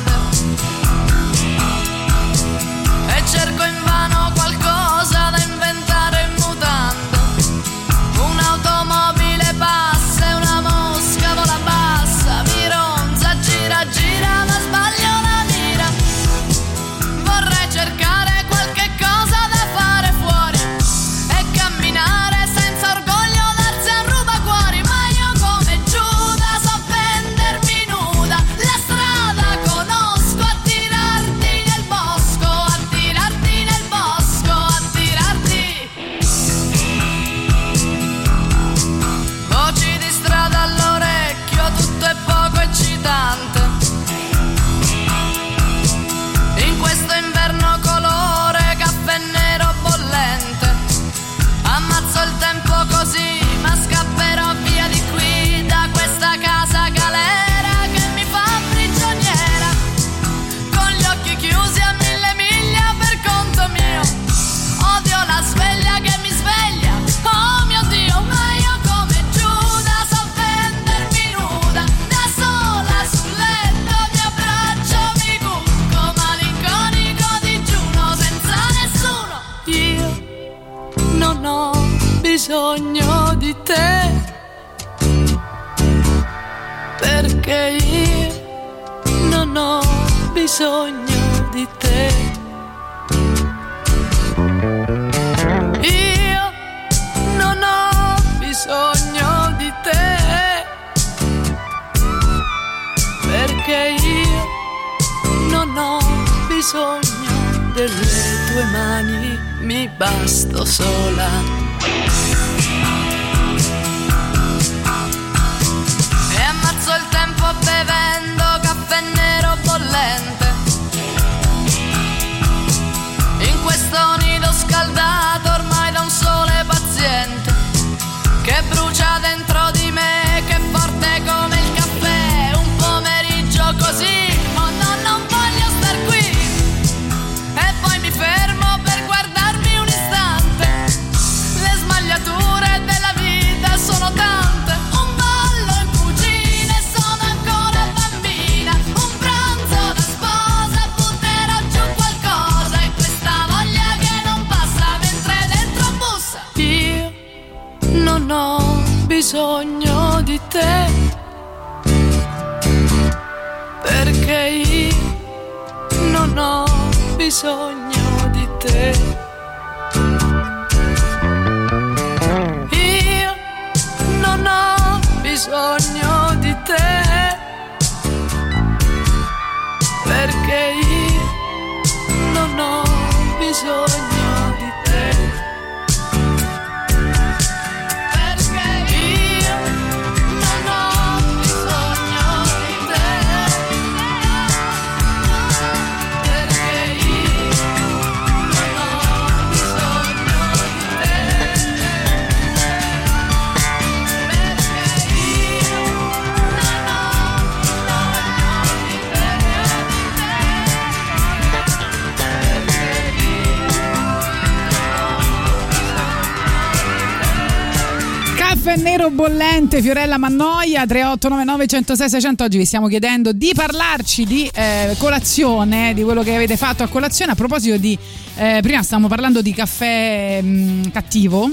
Bollente, Fiorella Mannoia, 3899 106 600. Oggi vi stiamo chiedendo di parlarci di eh, colazione, di quello che avete fatto a colazione. A proposito di, eh, prima stavamo parlando di caffè mh, cattivo.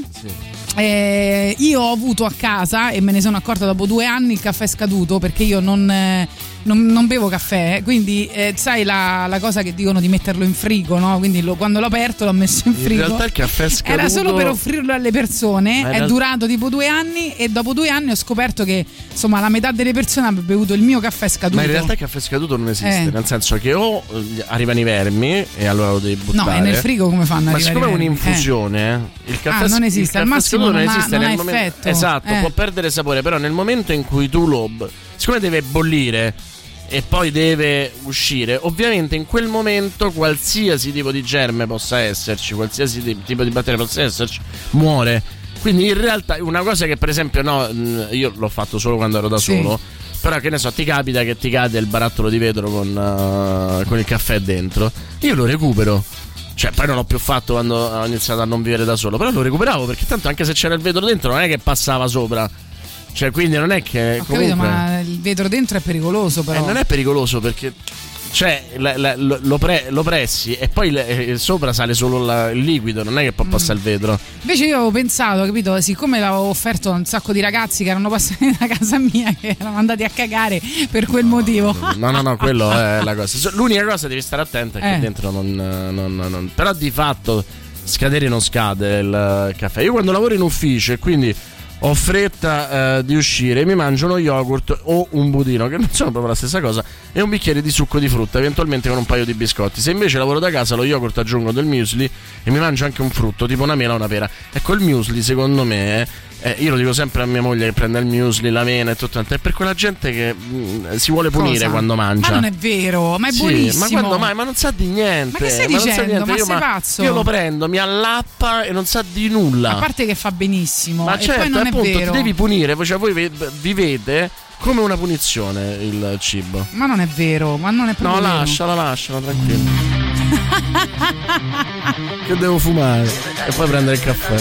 Eh, io ho avuto a casa e me ne sono accorta dopo due anni il caffè scaduto perché io non, eh, non- non bevo caffè, quindi eh, sai la, la cosa che dicono di metterlo in frigo, no? Quindi lo- quando l'ho aperto l'ho messo in In frigo. realtà il caffè scaduto Era solo per offrirlo alle persone, in è real- durato tipo due anni e dopo due anni ho scoperto che insomma la metà delle persone ha bevuto il mio caffè scaduto. Ma in realtà il caffè scaduto non esiste, Eh. nel senso che o eh, arrivano i vermi e allora lo devi buttare. No, è nel frigo come fanno a Ma siccome è i vermi? un'infusione, il caffè Ah, non esiste, al massimo non ha- esiste non nel ha momento- effetto. Esatto, Eh. può perdere sapore, però nel momento in cui tu lo siccome deve bollire e poi deve uscire, ovviamente in quel momento qualsiasi tipo di germe possa esserci, qualsiasi ti- tipo di batteria possa esserci, muore. Quindi in realtà una cosa che per esempio no, mh, io l'ho fatto solo quando ero da Sì. solo. Però che ne so, ti capita che ti cade il barattolo di vetro con, eh, con il caffè dentro. Io lo recupero. Cioè, poi non l'ho più fatto quando ho iniziato a non vivere da solo. Però lo recuperavo perché tanto anche se c'era il vetro dentro non è che passava sopra. Cioè, quindi non è che. Ho comunque, capito, ma il vetro dentro è pericoloso però. eh, non è pericoloso perché. Cioè, la- la- lo, pre- lo pressi e poi le- eh, sopra sale solo la- il liquido, non è che Mm. poi passa il vetro. Invece io avevo pensato, capito, siccome l'avevo offerto a un sacco di ragazzi che erano passati (laughs) da casa mia che erano andati a cagare per quel motivo. No, no, no, quello è la cosa. L'unica cosa devi stare attento è che Eh. dentro non, non- non- Però di fatto scadere non scade il caffè. Io quando lavoro in ufficio e quindi ho fretta eh, di uscire, mi mangio uno yogurt o un budino, che non sono proprio la stessa cosa, e un bicchiere di succo di frutta, eventualmente con un paio di biscotti. Se invece lavoro da casa, lo yogurt aggiungo del muesli e mi mangio anche un frutto, tipo una mela o una pera. Ecco, il muesli, secondo me, eh, io lo dico sempre a mia moglie che prende il muesli, la mena e tutto quanto, è per quella gente che mm, si vuole punire Cosa? quando mangia. Ma non è vero, ma è Sì, buonissimo. Ma quando mai? Ma non sa di niente. Ma che stai sa dicendo? Ma io, sei pazzo? io lo prendo, mi allappa e non sa di nulla. A parte che fa benissimo, ma e certo, poi non è appunto, vero. ti devi punire. Cioè, voi ve- vivete come una punizione il cibo. Ma non è vero, ma non è No, proprio vero. lasciala, lasciala, tranquillo. Che devo fumare e poi prendere il caffè.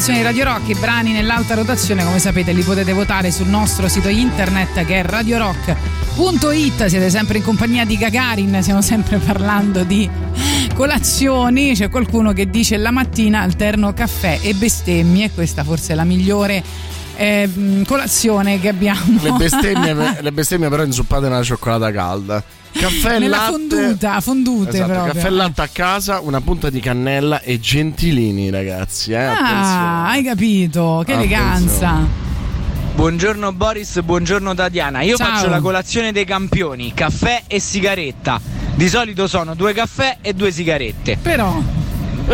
Rotazione di Radio Rock. I brani nell'alta rotazione, come sapete, li potete votare sul nostro sito internet che è radiorock.it. Siete sempre in compagnia di Gagarin, stiamo sempre parlando di colazioni. C'è qualcuno che dice la mattina alterno caffè e bestemmie. Questa forse è la migliore eh, mh, colazione che abbiamo. Le bestemmie, (laughs) le bestemmie però inzuppate nella cioccolata calda. Caffè e Nella latte. fonduta, fondute Esatto, proprio. caffè e latte a casa, una punta di cannella e gentilini, ragazzi. Eh, Ah, hai capito? Che Attenzione. eleganza. Buongiorno Boris, buongiorno Tatiana. Io Ciao. faccio la colazione dei campioni, caffè e sigaretta. Di solito sono due caffè e due sigarette. Però.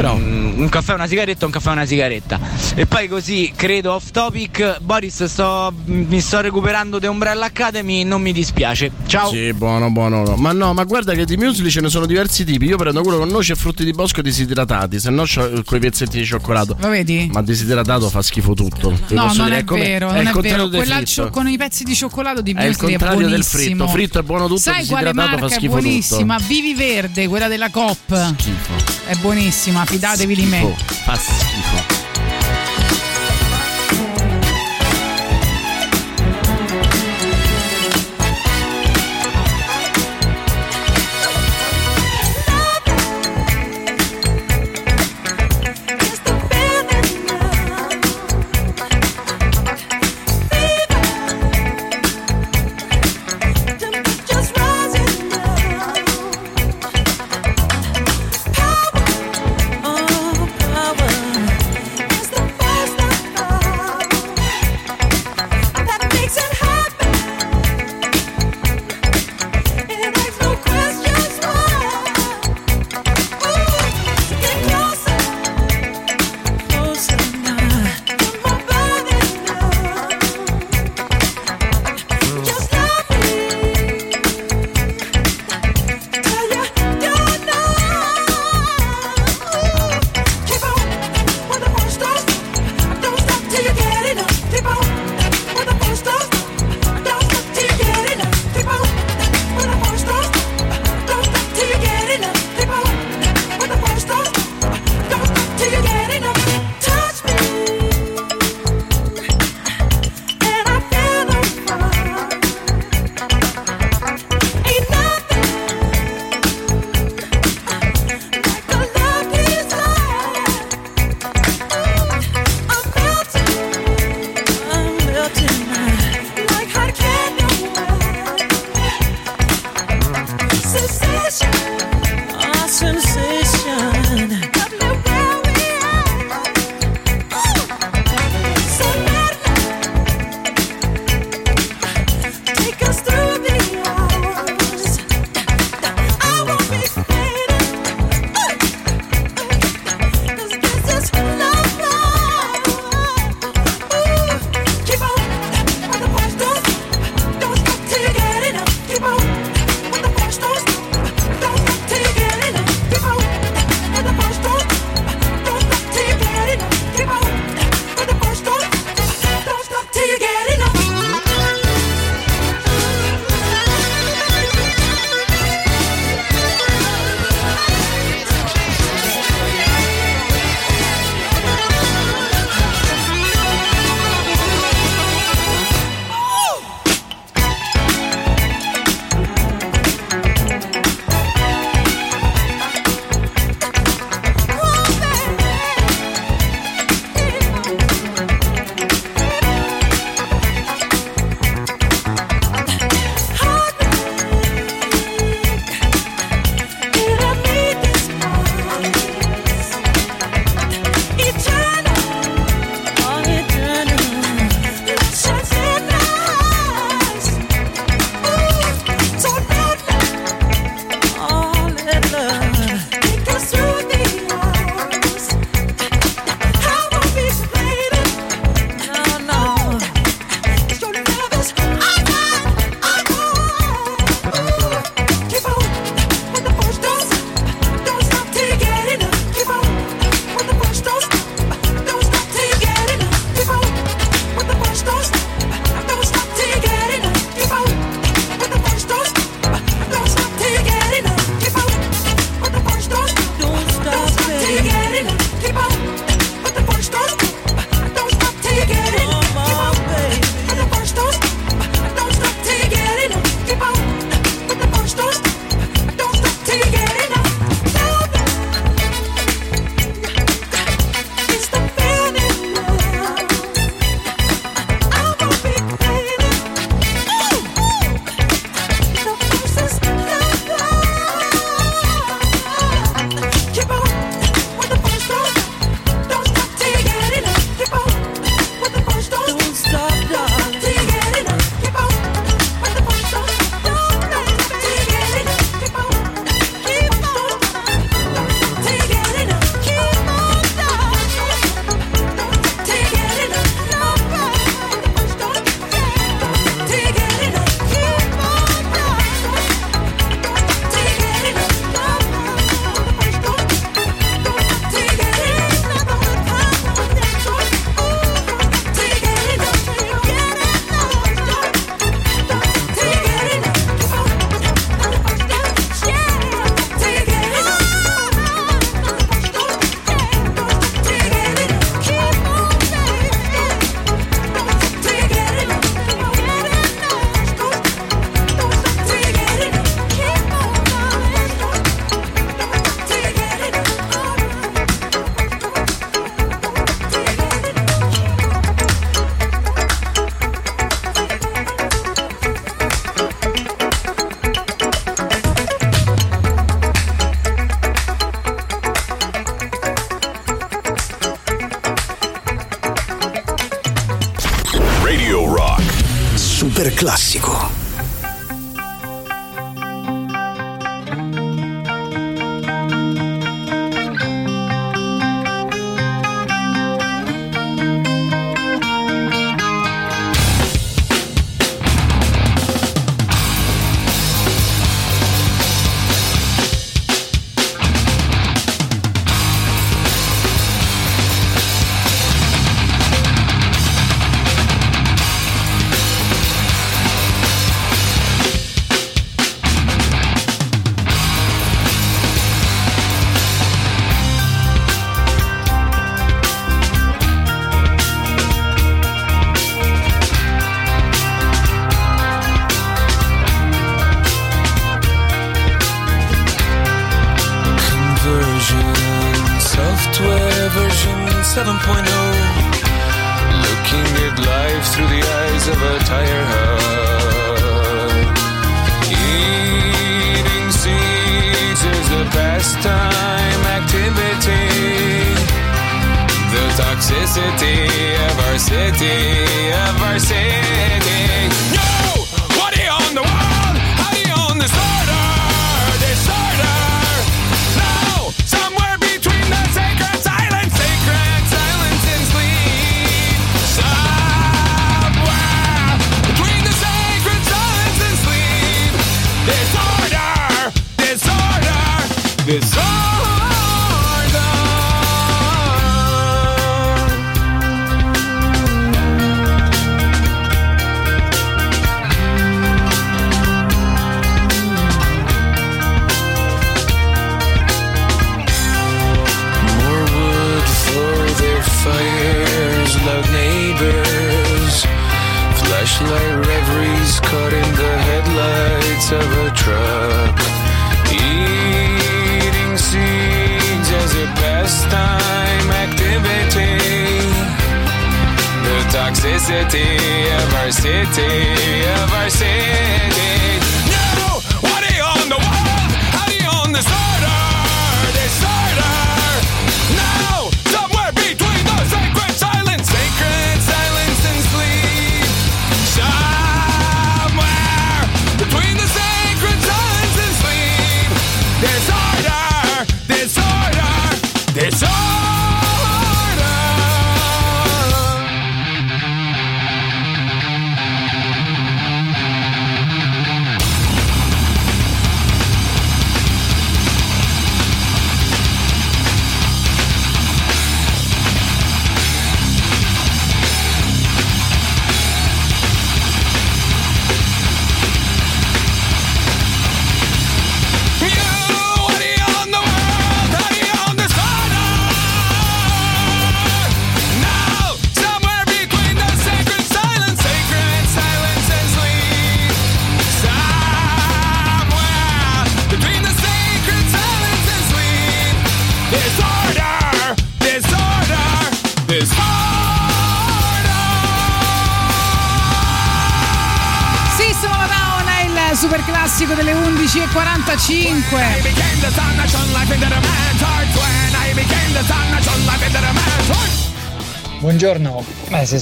Mm, un caffè, una sigaretta, un caffè, una sigaretta. E poi così, credo off topic, Boris, sto- mi sto recuperando The Umbrella Academy, non mi dispiace. Ciao. Sì, buono, buono. Ma no, ma guarda che di muesli ce ne sono diversi tipi. Io prendo quello con noci e frutti di bosco disidratati, se no c'ho quei pezzetti di cioccolato. Lo vedi? Ma disidratato fa schifo tutto. Vi No, posso non dire, è come- vero, è non il è contrario vero. del Quella cio- con i pezzi di cioccolato di È il muesli è, contrario del fritto. Fritto è buono tutto, Sai quale disidratato fa marca è schifo tutto. buonissima? Vivi Verde, quella della Coop. È buonissima, fidatevi di me. Fa schifo.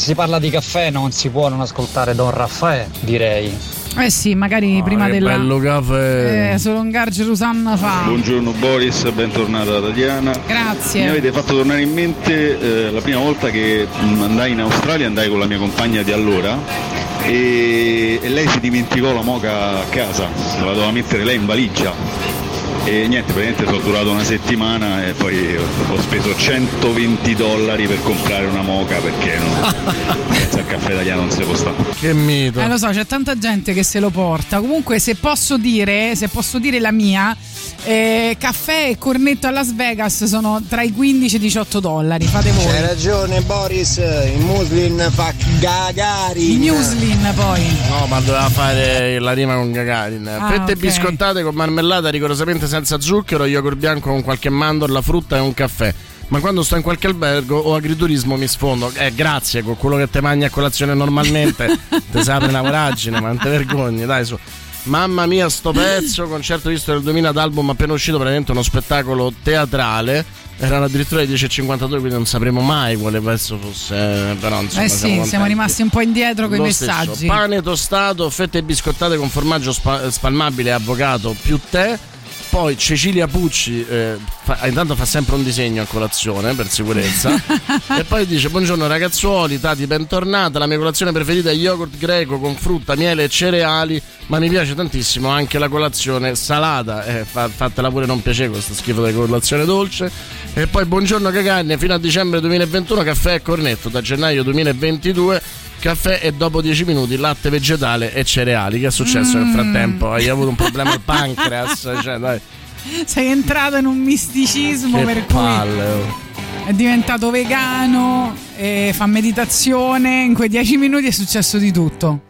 Si parla di caffè non si può non ascoltare Don Raffaele, direi. Eh sì, magari prima che della. bello caffè. Eh, solo un garge Rosanna fa. Buongiorno Boris, bentornata Tatiana. Grazie. Mi avete fatto tornare in mente eh, la prima volta che mm, andai in Australia, andai con la mia compagna di allora e, e lei si dimenticò la moca a casa, la doveva mettere lei in valigia. E niente, praticamente sono durato una settimana e poi ho speso 120 dollari per comprare una moca perché il (laughs) caffè italiano non si può stare. Che mito. Eh lo so, c'è tanta gente che se lo porta. Comunque, se posso dire, se posso dire la mia, eh, caffè e cornetto a Las Vegas sono tra i 15 e i 18 dollari. Fate voi. C'hai ragione Boris, il muslin fa Gagarin. Il muslin poi. No, ma doveva fare la rima con Gagarin. Ah, Fette ok. biscottate con marmellata rigorosamente senza zucchero, yogurt bianco con qualche mandorla, frutta e un caffè. Ma quando sto in qualche albergo o agriturismo mi sfondo. Eh, grazie, con quello che te mangi a colazione normalmente ti si apre una voragine, ma non te vergogni, dai su. Mamma mia, sto pezzo, concerto visto nel 2000 d'album appena uscito, praticamente uno spettacolo teatrale. Erano addirittura le 10.52, quindi non sapremo mai quale pezzo fosse. Però insomma, eh sì, siamo, siamo rimasti un po' indietro con i Lo stesso. messaggi. Pane tostato, fette biscottate con formaggio spa- spalmabile, avvocato più tè. Poi Cecilia Pucci, eh, fa- intanto fa sempre un disegno a colazione per sicurezza. (laughs) e poi dice: Buongiorno ragazzuoli, Tati, bentornata. La mia colazione preferita è yogurt greco con frutta, miele e cereali. Ma mi piace tantissimo anche la colazione salata. Eh, fa- fatela pure non piacere questo schifo di colazione dolce. E poi buongiorno Cagagna, fino a dicembre 2021 caffè e cornetto, da gennaio 2022 caffè e dopo 10 minuti latte vegetale e cereali. Che è successo nel Mm. frattempo? Hai avuto un problema al (laughs) pancreas? Cioè, dai, Sei entrato in un misticismo che per cui palle. oh. è diventato vegano, e fa meditazione. In quei dieci minuti è successo di tutto.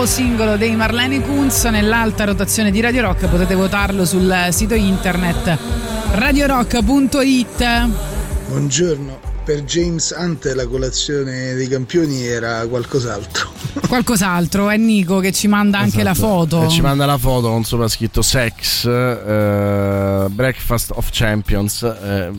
Nuovo singolo dei Marlene Kunz nell'alta rotazione di Radio Rock. Potete votarlo sul sito internet radiorock.it. Buongiorno. Per James Hunt la colazione dei campioni era qualcos'altro. (laughs) Qualcos'altro, è Nico che ci manda anche la foto. E ci manda la foto con sopra scritto Sex, eh, Breakfast of Champions. Eh,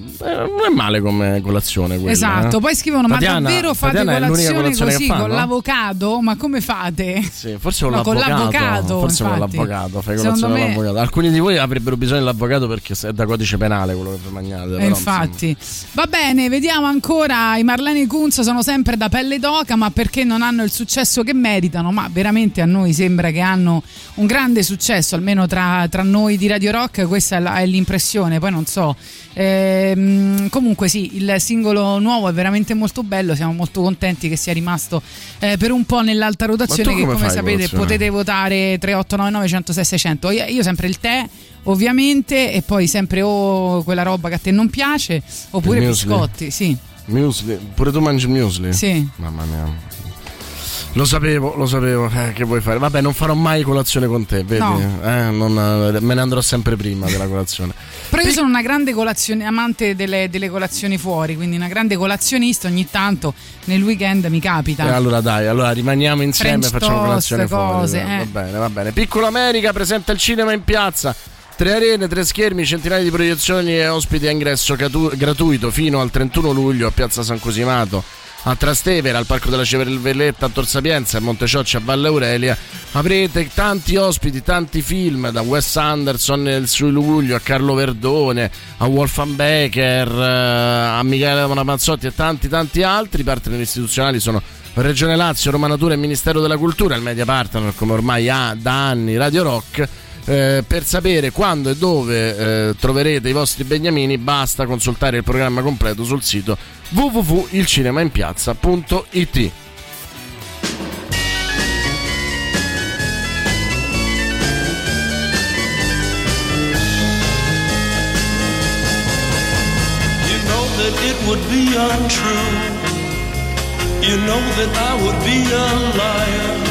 è male come colazione quella. Esatto, eh. poi scrivono: Tatiana- Ma davvero fate Tatiana colazione, così fa, con no? l'avocado? Ma come fate? Sì, forse con No, con l'avvocato. l'avvocato, Forse con infatti. l'avvocato. Fai Secondo colazione con me- l'avvocato. Alcuni di voi avrebbero bisogno dell'avvocato perché è da codice penale quello che mangiate. Eh, infatti, va bene, vediamo ancora. I Marlene Kunz sono sempre da pelle d'oca, ma perché non hanno il successo che meritano? Ma veramente a noi sembra che hanno un grande successo, almeno tra, tra noi di Radio Rock. Questa è l'impressione. Poi non so. Ehm, comunque, sì, il singolo nuovo è veramente molto bello. Siamo molto contenti che sia rimasto eh, per un po' nell'alta rotazione. Tu Che come come sapete potete votare 3899 106 600. Io, io sempre il tè. Ovviamente, e poi sempre o quella roba che a te non piace, oppure biscotti, sì. Muesli. Pure tu mangi muesli? Sì. Mamma mia. Lo sapevo, lo sapevo. Eh, che vuoi fare? Vabbè, non farò mai colazione con te, vedi? No. Eh, non- me ne andrò sempre prima della colazione. Però io sono una grande colazione, amante delle, delle colazioni fuori, quindi una grande colazionista. Ogni tanto nel weekend mi capita. E allora dai, allora rimaniamo insieme e facciamo colazione fuori. cose, eh. Va bene, va bene. Piccola America presenta il cinema in piazza. Tre arene, tre schermi, centinaia di proiezioni e ospiti a ingresso gratuito fino al 31 luglio a Piazza San Cosimato. A Trastevere, al Parco della Cervelletta, a Tor Sapienza, a Montecioccia, a Valle Aurelia avrete tanti ospiti, tanti film da Wes Anderson nel suo luglio, a Carlo Verdone, a Wolfgang Becker, eh, a Michele Ramazzotti e tanti tanti altri. I partner istituzionali sono Regione Lazio, Roma Natura e Ministero della Cultura, il media partner come ormai ha da anni Radio Rock. Eh, per sapere quando e dove eh, troverete i vostri beniamini basta consultare il programma completo sul sito www.ilcinemainpiazza.it would be untrue. You know that I would be a liar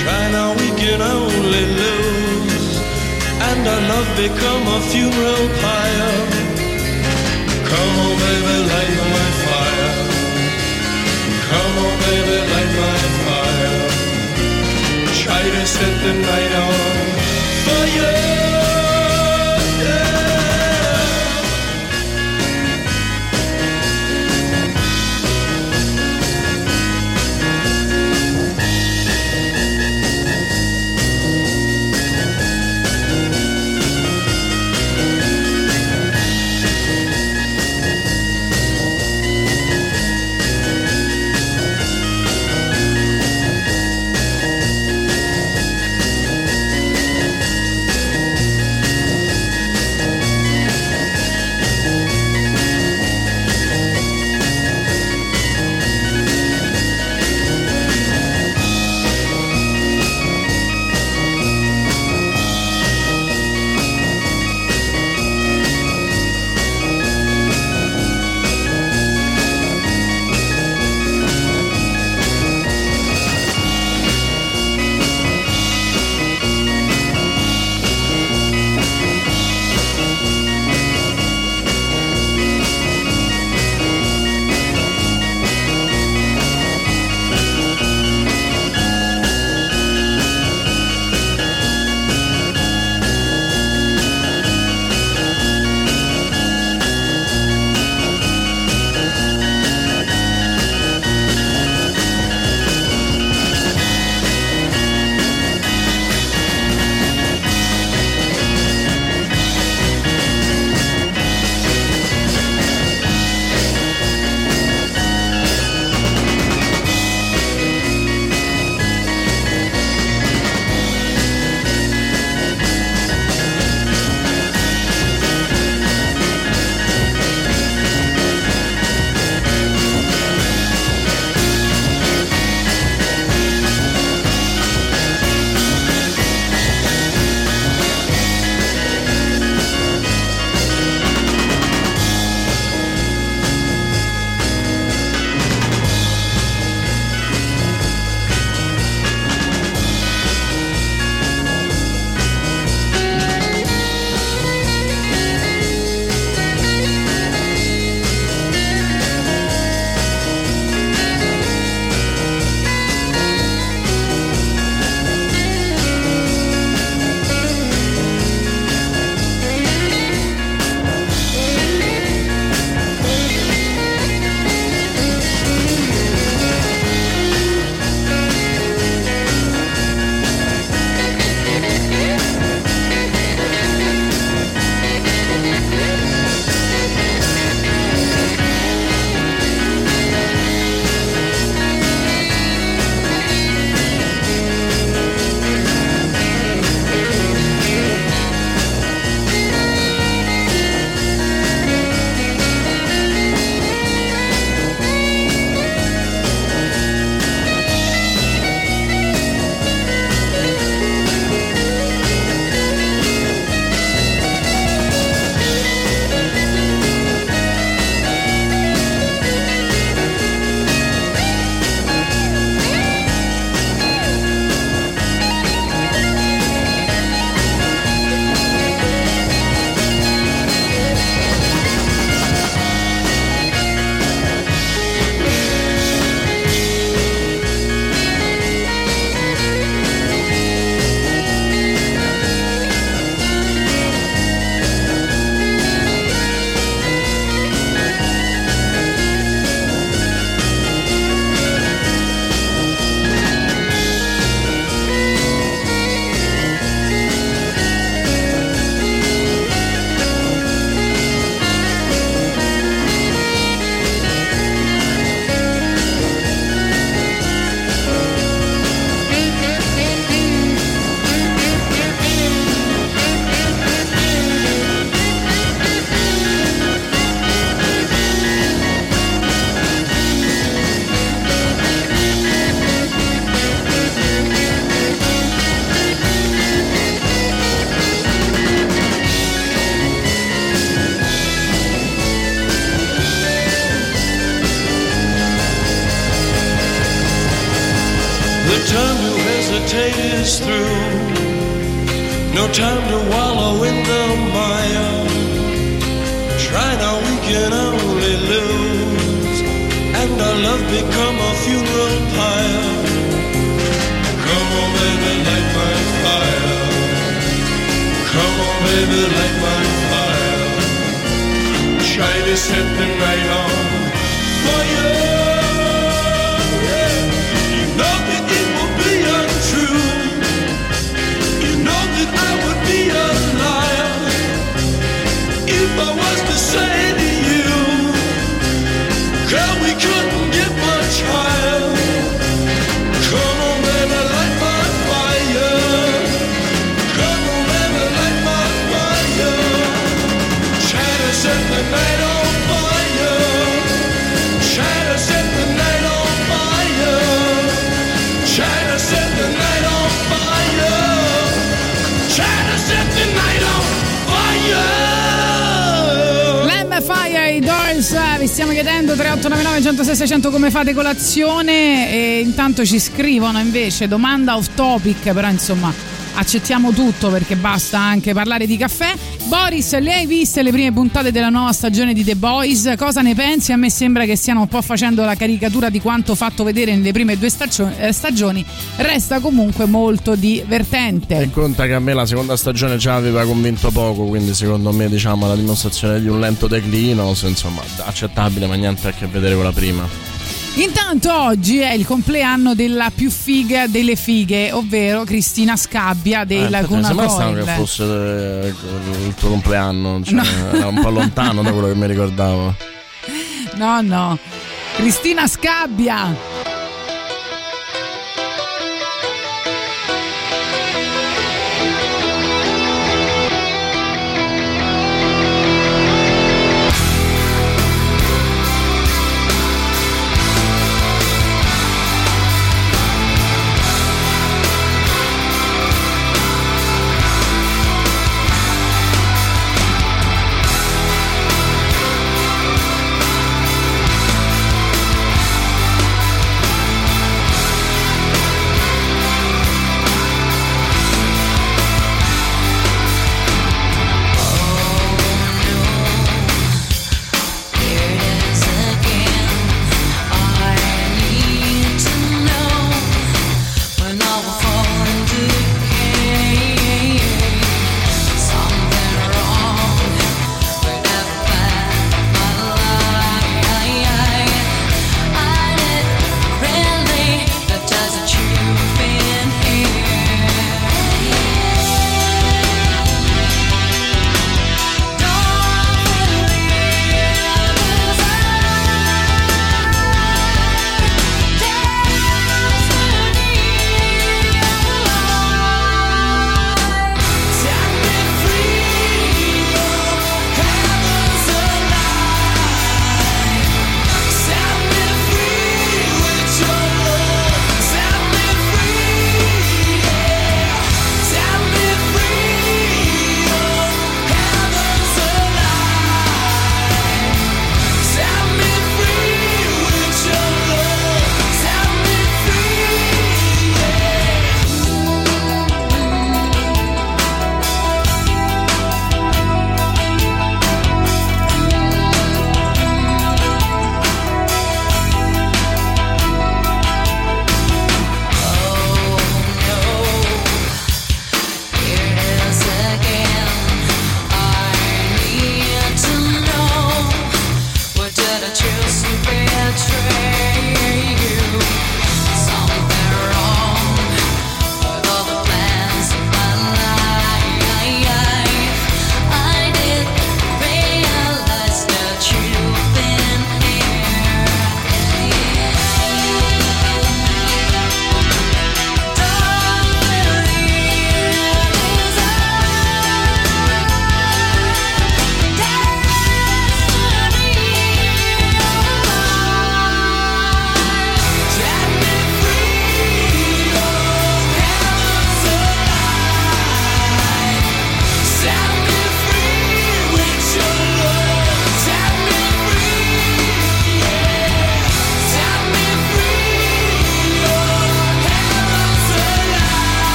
Try now, we can only lose. And our love become a funeral pyre. Come on, baby, light my fire. Come on, baby, light my fire. Try to set the night on fire. Chiedendo 3899 106 600 come fate colazione? E intanto ci scrivono invece domanda off topic, però insomma accettiamo tutto perché basta anche parlare di caffè. Boris, le hai viste le prime puntate della nuova stagione di The Boys? Cosa ne pensi? A me sembra che stiano un po' facendo la caricatura di quanto fatto vedere nelle prime due eh, stagioni. Resta comunque molto divertente. E conta che a me la seconda stagione già aveva convinto poco, quindi secondo me diciamo la dimostrazione di un lento declino, insomma accettabile ma niente a che vedere con la prima. Intanto oggi è il compleanno della più figa delle fighe, ovvero Cristina Scabbia dei Eh, Laguna sembra strano Coil. che fosse eh, il tuo compleanno, cioè, No. era un po' lontano da quello che mi ricordavo. No, no. Cristina Scabbia.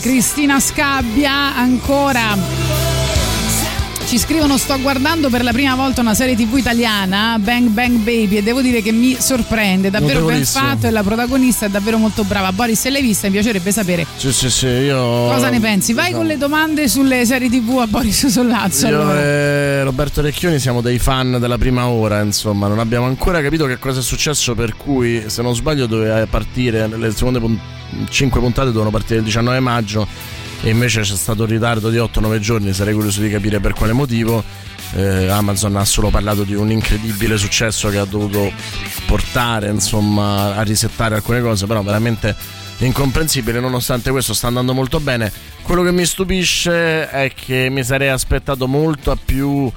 Cristina Scabbia ancora. Ci scrivono sto guardando per la prima volta una serie tv italiana, Bang Bang Baby, e devo dire che mi sorprende, davvero ben fatto e la protagonista è davvero molto brava. Boris, se l'hai vista mi piacerebbe sapere Sì, sì, sì, io. cosa ne pensi. Vai con le domande sulle serie tv a Boris Sollazzo. Io allora. e Roberto Recchioni siamo dei fan della prima ora, insomma, non abbiamo ancora capito che cosa è successo, per cui se non sbaglio doveva partire, le seconde 5 puntate dovevano partire il 19 maggio e invece c'è stato un ritardo di 8-9 giorni, sarei curioso di capire per quale motivo. Eh, Amazon ha solo parlato di un incredibile successo che ha dovuto portare insomma a risettare alcune cose, però veramente incomprensibile. Nonostante questo, sta andando molto bene. Quello che mi stupisce è che mi sarei aspettato molto più.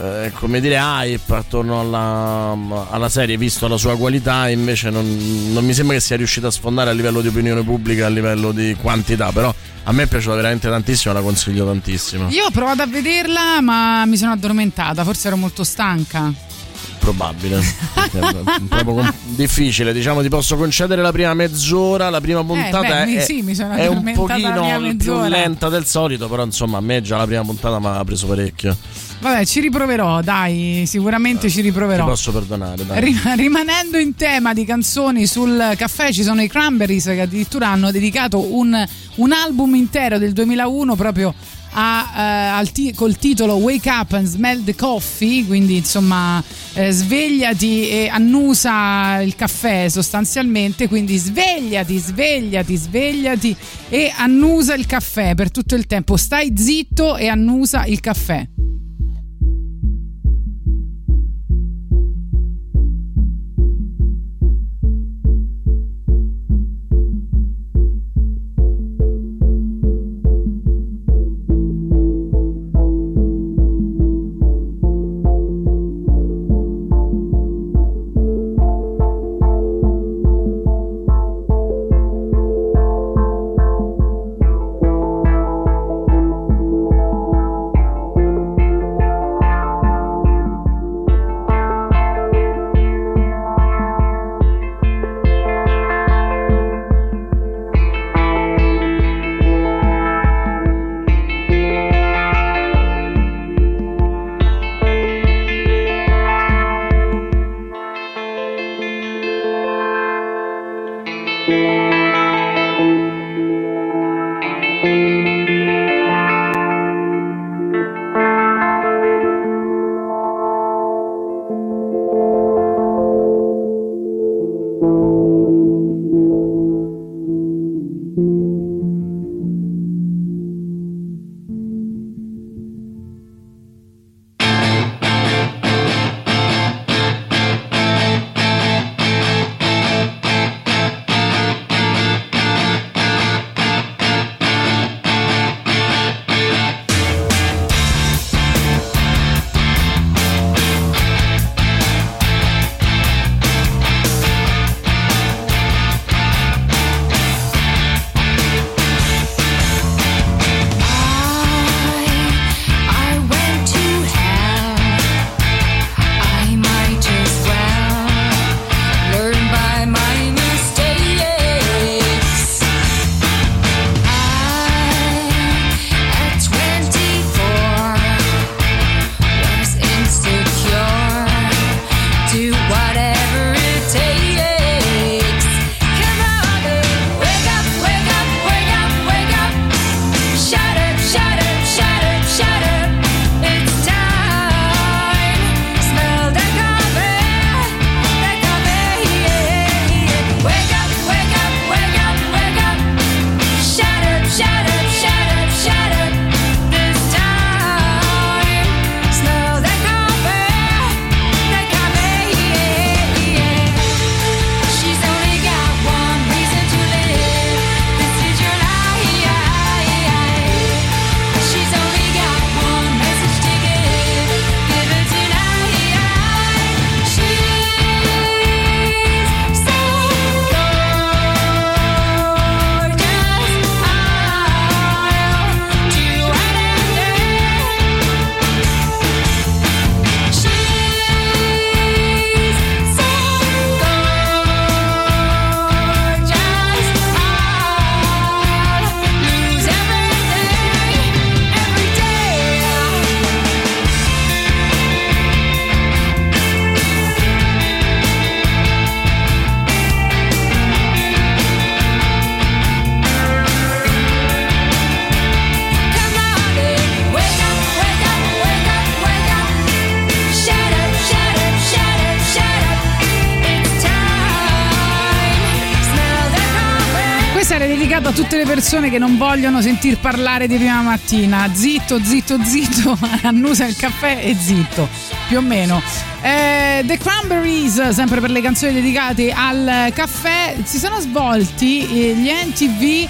Eh, come dire hype attorno alla, alla serie visto la sua qualità invece non, non mi sembra che sia riuscita a sfondare a livello di opinione pubblica a livello di quantità però a me è piaciuta veramente tantissimo la consiglio tantissimo. Io ho provato a vederla, ma mi sono addormentata, forse ero molto stanca. probabile. (laughs) Proprio difficile diciamo ti posso concedere la prima mezz'ora la prima puntata Eh, beh, è, sì, è un pochino più lenta del solito però insomma a me già la prima puntata mi ha preso parecchio Vabbè, ci riproverò, dai, sicuramente ci ti riproverò. posso perdonare dai. Rim- rimanendo in tema di canzoni sul caffè, ci sono i Cranberries che addirittura hanno dedicato un, un album intero del 2001 proprio a, eh, al ti- col titolo Wake Up and Smell the Coffee, quindi insomma eh, svegliati e annusa il caffè sostanzialmente, quindi svegliati, svegliati, svegliati e annusa il caffè per tutto il tempo, stai zitto e annusa il caffè. Persone che non vogliono sentir parlare di prima mattina. Zitto, zitto, zitto, (laughs) annusa il caffè e zitto, più o meno. Eh, The Cranberries, sempre per le canzoni dedicate al caffè, si sono svolti eh, gli NTV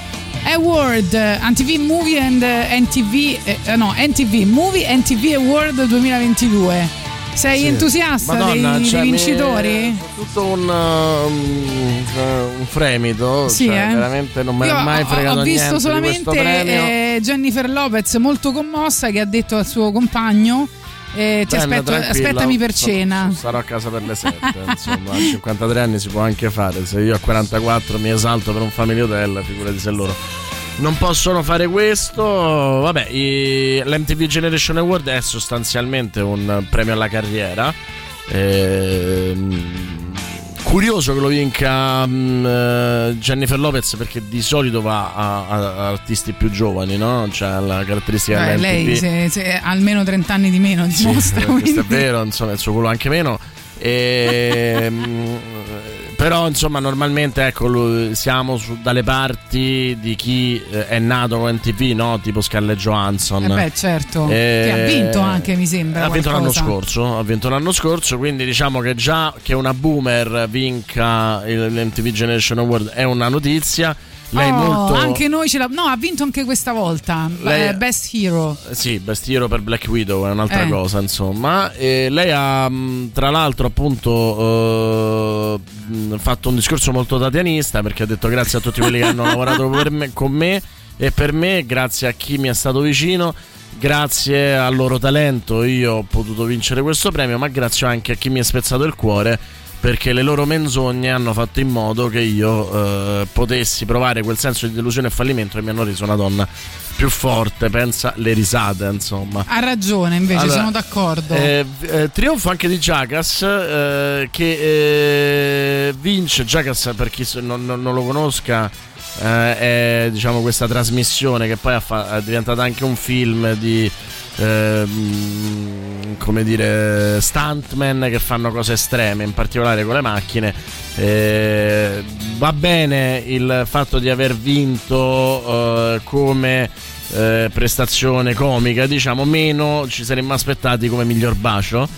Award, NTV Movie and NTV, eh, no, NTV Movie NTV Award 2022. Sei Sì. entusiasta Madonna, dei, cioè, dei mi- vincitori? Tutto un, uh, un, fremito. Sì, cioè, eh. veramente non me ne Io è mai ho- fregato ho, visto niente di questo solamente eh, Jennifer Lopez molto commossa che ha detto al suo compagno eh, ti Bella, aspetto- aspettami per cena. Sarò a casa per le 7. (laughs) insomma, a 53 anni si può anche fare. Se io a 44 mi esalto per un family hotel, figurati se loro. Non possono fare questo. Vabbè, i- l'MTV Generation Award è sostanzialmente un premio alla carriera. Ehm, curioso che lo vinca eh, Jennifer Lopez perché di solito va a, a- a artisti più giovani, no? C'è la caratteristica Beh, lei se, se ha almeno 30 anni di meno Sì, dimostra. questo è vero, insomma, il suo culo anche meno. Ehm, però, insomma, normalmente ecco, siamo su- dalle parti di chi eh, è nato con NTV, no? Tipo Scarlett Johansson. Eh beh, certo. Eh, che ha vinto anche, mi sembra. Ha vinto scorso, ha vinto l'anno scorso, quindi diciamo che già che una boomer vinca l'MTV Generation Award è una notizia. Lei Oh, molto Anche noi ce l'ha. No, ha vinto anche questa volta. Lei- Eh, Best Hero. Sì, Best Hero per Black Widow è un'altra Eh. cosa, insomma. E lei ha, mh, tra l'altro, appunto, eh, fatto un discorso molto tatianista perché ha detto grazie a tutti quelli che hanno lavorato (laughs) per me- con me e per me, grazie a chi mi è stato vicino. Grazie al loro talento io ho potuto vincere questo premio, ma grazie anche a chi mi ha spezzato il cuore perché le loro menzogne hanno fatto in modo che io eh, potessi provare quel senso di delusione e fallimento e mi hanno reso una donna più forte, pensa le risate, insomma. Ha ragione, invece, Allora, sono d'accordo. Eh, eh, trionfo anche di Jackass eh, che eh, vince Jackass per chi non, non- lo conosca eh, è diciamo questa trasmissione che poi ha fa- è diventata anche un film di ehm, come dire stuntman che fanno cose estreme in particolare con le macchine. Eh, va bene il fatto di aver vinto eh, come eh, prestazione comica, diciamo, meno ci saremmo aspettati come miglior bacio.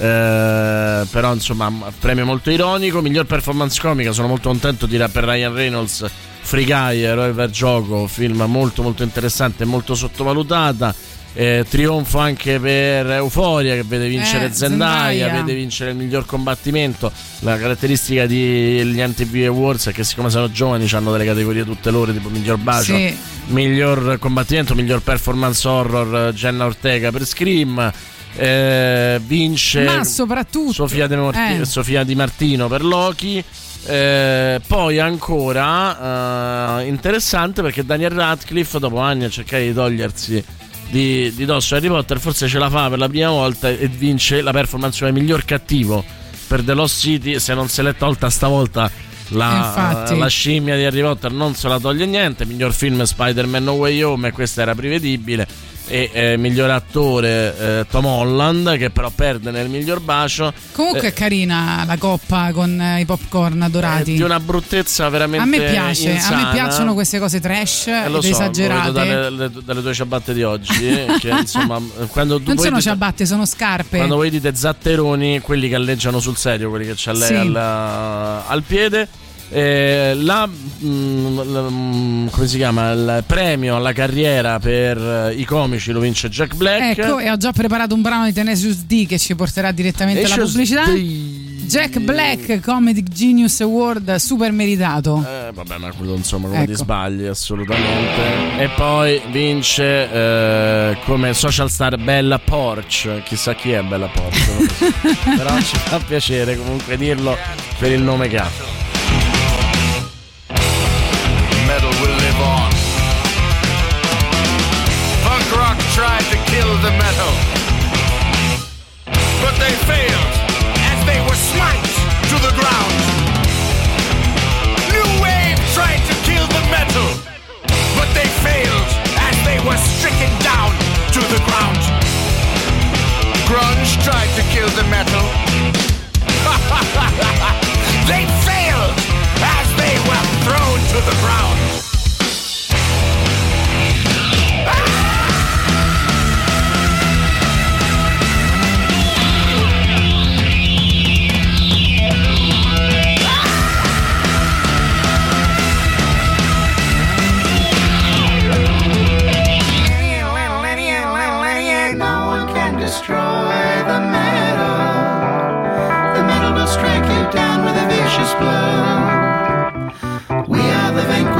Eh, però insomma premio molto ironico. Miglior performance comica sono molto contento di per Ryan Reynolds Free Guy eroe per gioco film molto molto interessante e molto sottovalutata Eh, trionfo anche per Euforia che vede vincere Eh, Zendaya, Zendaya. vede vincere il miglior combattimento la caratteristica degli MTV Awards è che siccome sono giovani hanno delle categorie tutte loro tipo miglior bacio Sì. miglior combattimento, miglior performance horror Jenna Ortega per Scream. eh, vince Ma soprattutto. Sofia, De Morti- Eh. Sofia Di Martino per Loki. Eh, poi ancora eh, interessante perché Daniel Radcliffe, dopo anni a cercare di togliersi di, di dosso Harry Potter, forse ce la fa per la prima volta e vince la performance come miglior cattivo per The Lost City. Se non se l'è tolta stavolta la, la scimmia di Harry Potter non se la toglie niente. Miglior film Spider-Man No Way Home, e questa era prevedibile. E eh, miglior attore eh, Tom Holland, che però perde nel miglior bacio. Comunque Eh, è carina la coppa con eh, i popcorn dorati. di una bruttezza veramente a me piace, a insana. me piacciono queste cose trash Eh, lo ed so, esagerate. dalle, le- dalle tue ciabatte di oggi. eh, (laughs) che insomma, quando non sono ciabatte, sono scarpe. Quando voi dite zatteroni, quelli che alleggiano sul serio, quelli che c'ha lei Sì. al, al piede. Eh, la, mm, la- mm, come si chiama? Il premio alla carriera per eh, i comici lo vince Jack Black. Ecco, e ho già preparato un brano di Tenacious D che ci porterà direttamente alla pubblicità. Jack Black Comedic Genius Award super meritato. Eh, vabbè, ma quello insomma come Ecco. ti sbagli assolutamente. E poi vince eh, come social star Bella Porch. Chissà chi è Bella Porch. (laughs) Però ci fa piacere comunque dirlo per il nome che ha.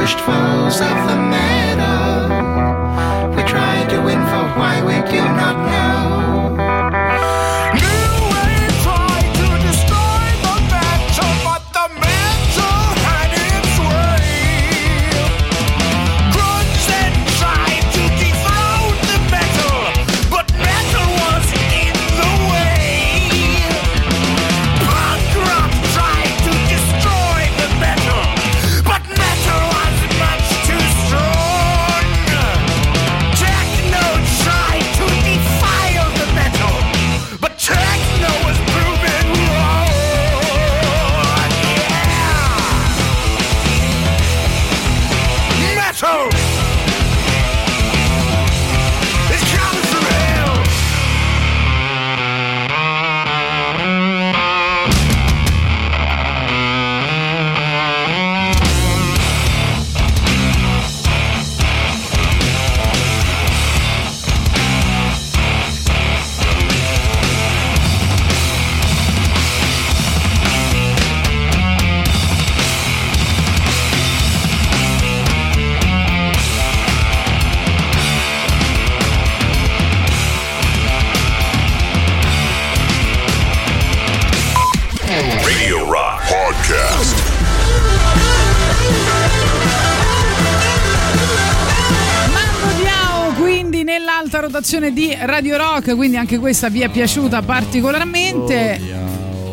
The vanquished foes of the meadow. Rotazione di Radio Rock, quindi anche questa vi è piaciuta particolarmente.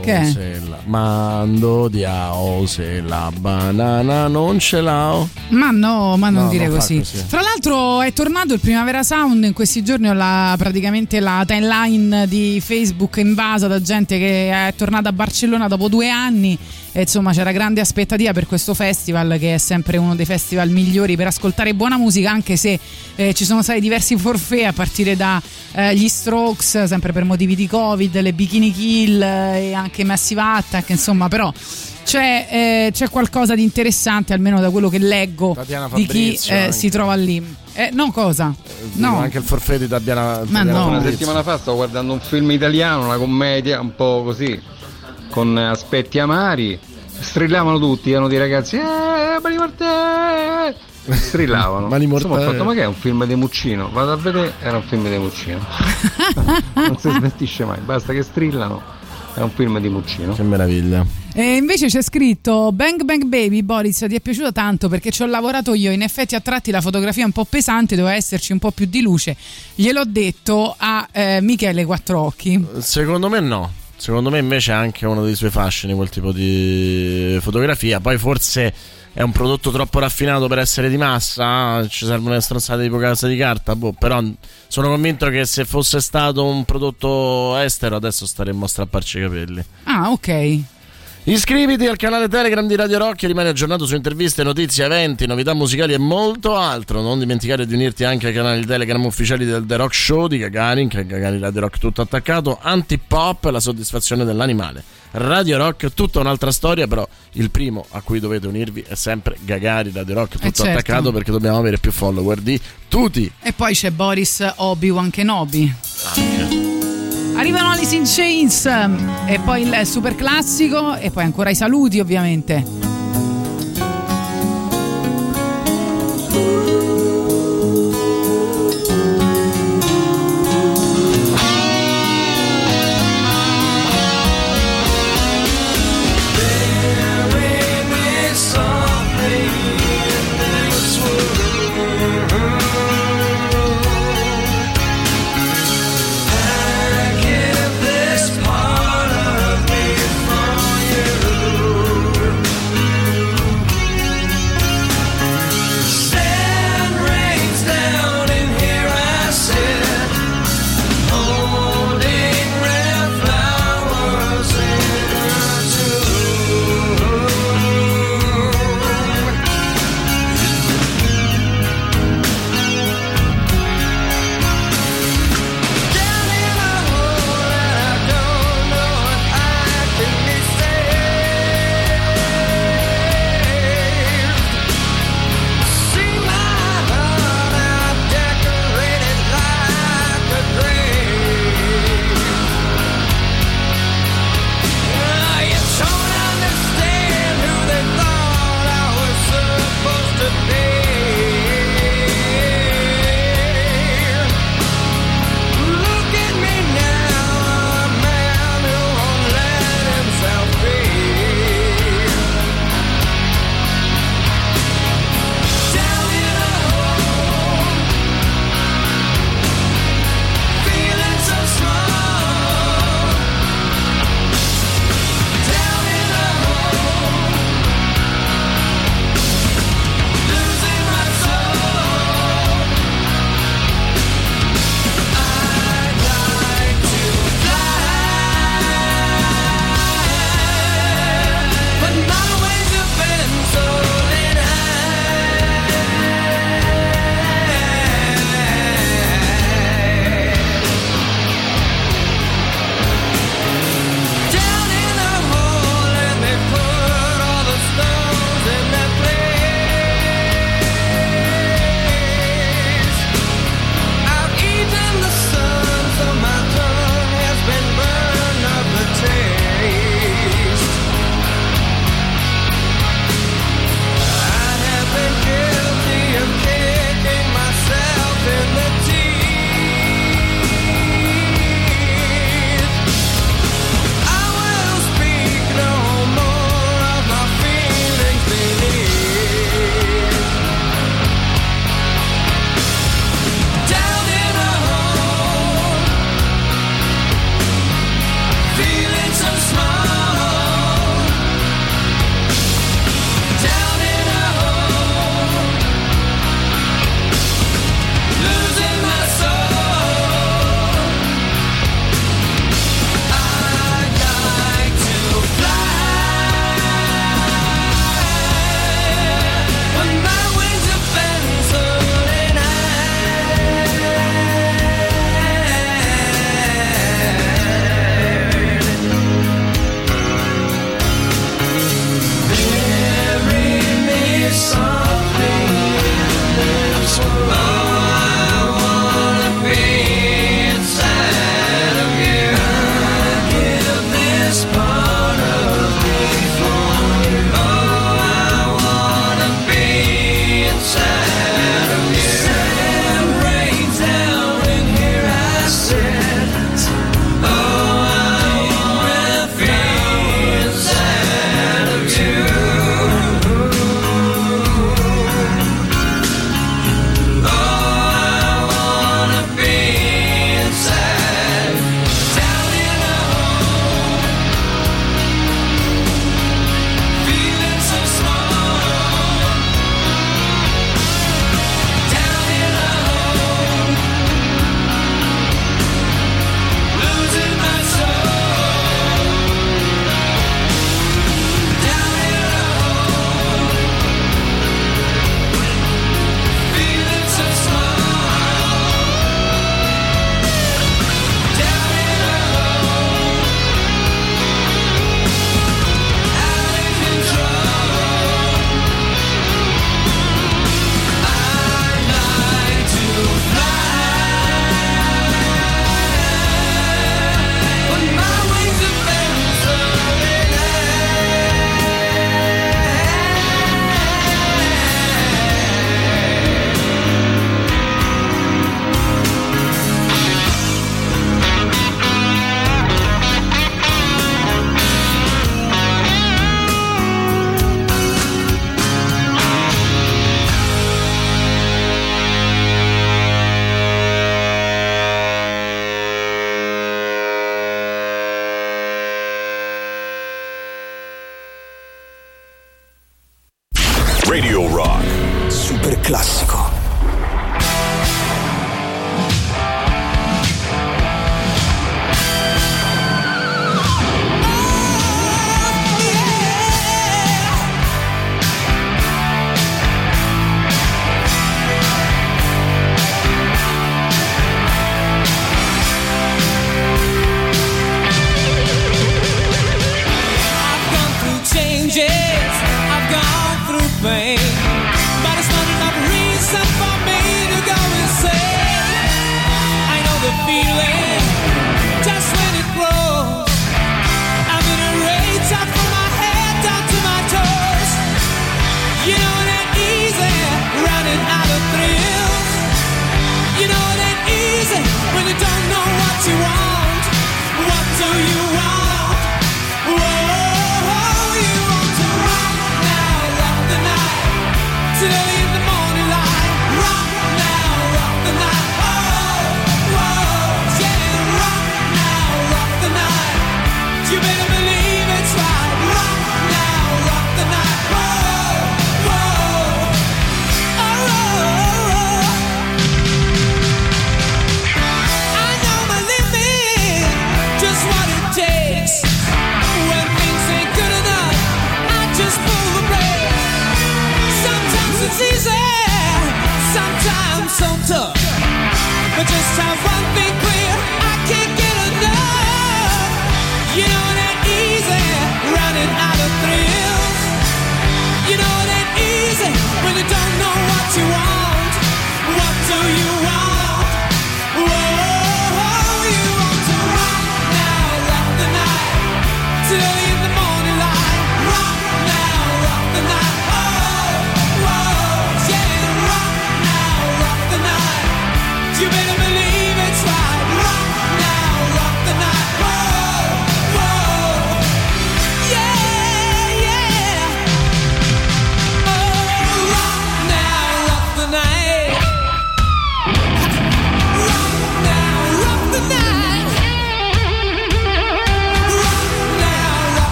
Che è? Se la- mando diao se la banana non ce l'ho. Ma no, ma non No, dire fa così. così. Tra l'altro è tornato il Primavera Sound, in questi giorni ho la- praticamente la timeline di Facebook invasa da gente che è tornata a Barcellona dopo due anni. E insomma c'era grande aspettativa per questo festival che è sempre uno dei festival migliori per ascoltare buona musica anche se eh, ci sono stati diversi forfè a partire dagli Strokes, sempre per motivi di Covid, le Bikini Kill eh, e anche Massive Attack, insomma però c'è, eh, c'è qualcosa di interessante almeno da quello che leggo Tatiana di chi Fabrizio eh, si trova lì. Eh, no, cosa? No. Anche il forfè di Tabiana. Ma no. Una settimana fa stavo guardando un film italiano, una commedia un po' così, con aspetti amari. Strillavano tutti, erano dei ragazzi. Eh, Mani Morte! Strillavano. (laughs) Mani Insomma, ho fatto, ma che è un film di Muccino? Vado a vedere, era un film di Muccino. (laughs) non si (laughs) smentisce mai, basta che strillano. È un film di Muccino. Che meraviglia. E invece c'è scritto Bang Bang Baby Boris ti è piaciuto tanto perché ci ho lavorato io in effetti a tratti la fotografia è un po' pesante doveva esserci un po' più di luce gliel'ho detto a eh, Michele Quattrocchi Secondo me no. Secondo me invece è anche uno dei suoi fascini quel tipo di fotografia. Poi forse è un prodotto troppo raffinato per essere di massa. Ci servono le stronzate tipo casa di carta. Boh, però sono convinto che se fosse stato un prodotto estero adesso staremmo a strapparci i capelli. ah ok Iscriviti al canale Telegram di Radio Rock e rimani aggiornato su interviste, notizie, eventi, novità musicali e molto altro. Non dimenticare di unirti anche ai canali Telegram ufficiali del The Rock Show di Gagarin, che è Gagarin Radio Rock tutto attaccato, Antipop, la soddisfazione dell'animale. Radio Rock, tutta un'altra storia, però il primo a cui dovete unirvi è sempre Gagarin Radio Rock tutto certo. attaccato perché dobbiamo avere più follower di tutti. e poi c'è Boris Obi-Wan Kenobi arrivano Alice in Chains e poi il super classico e poi ancora i saluti ovviamente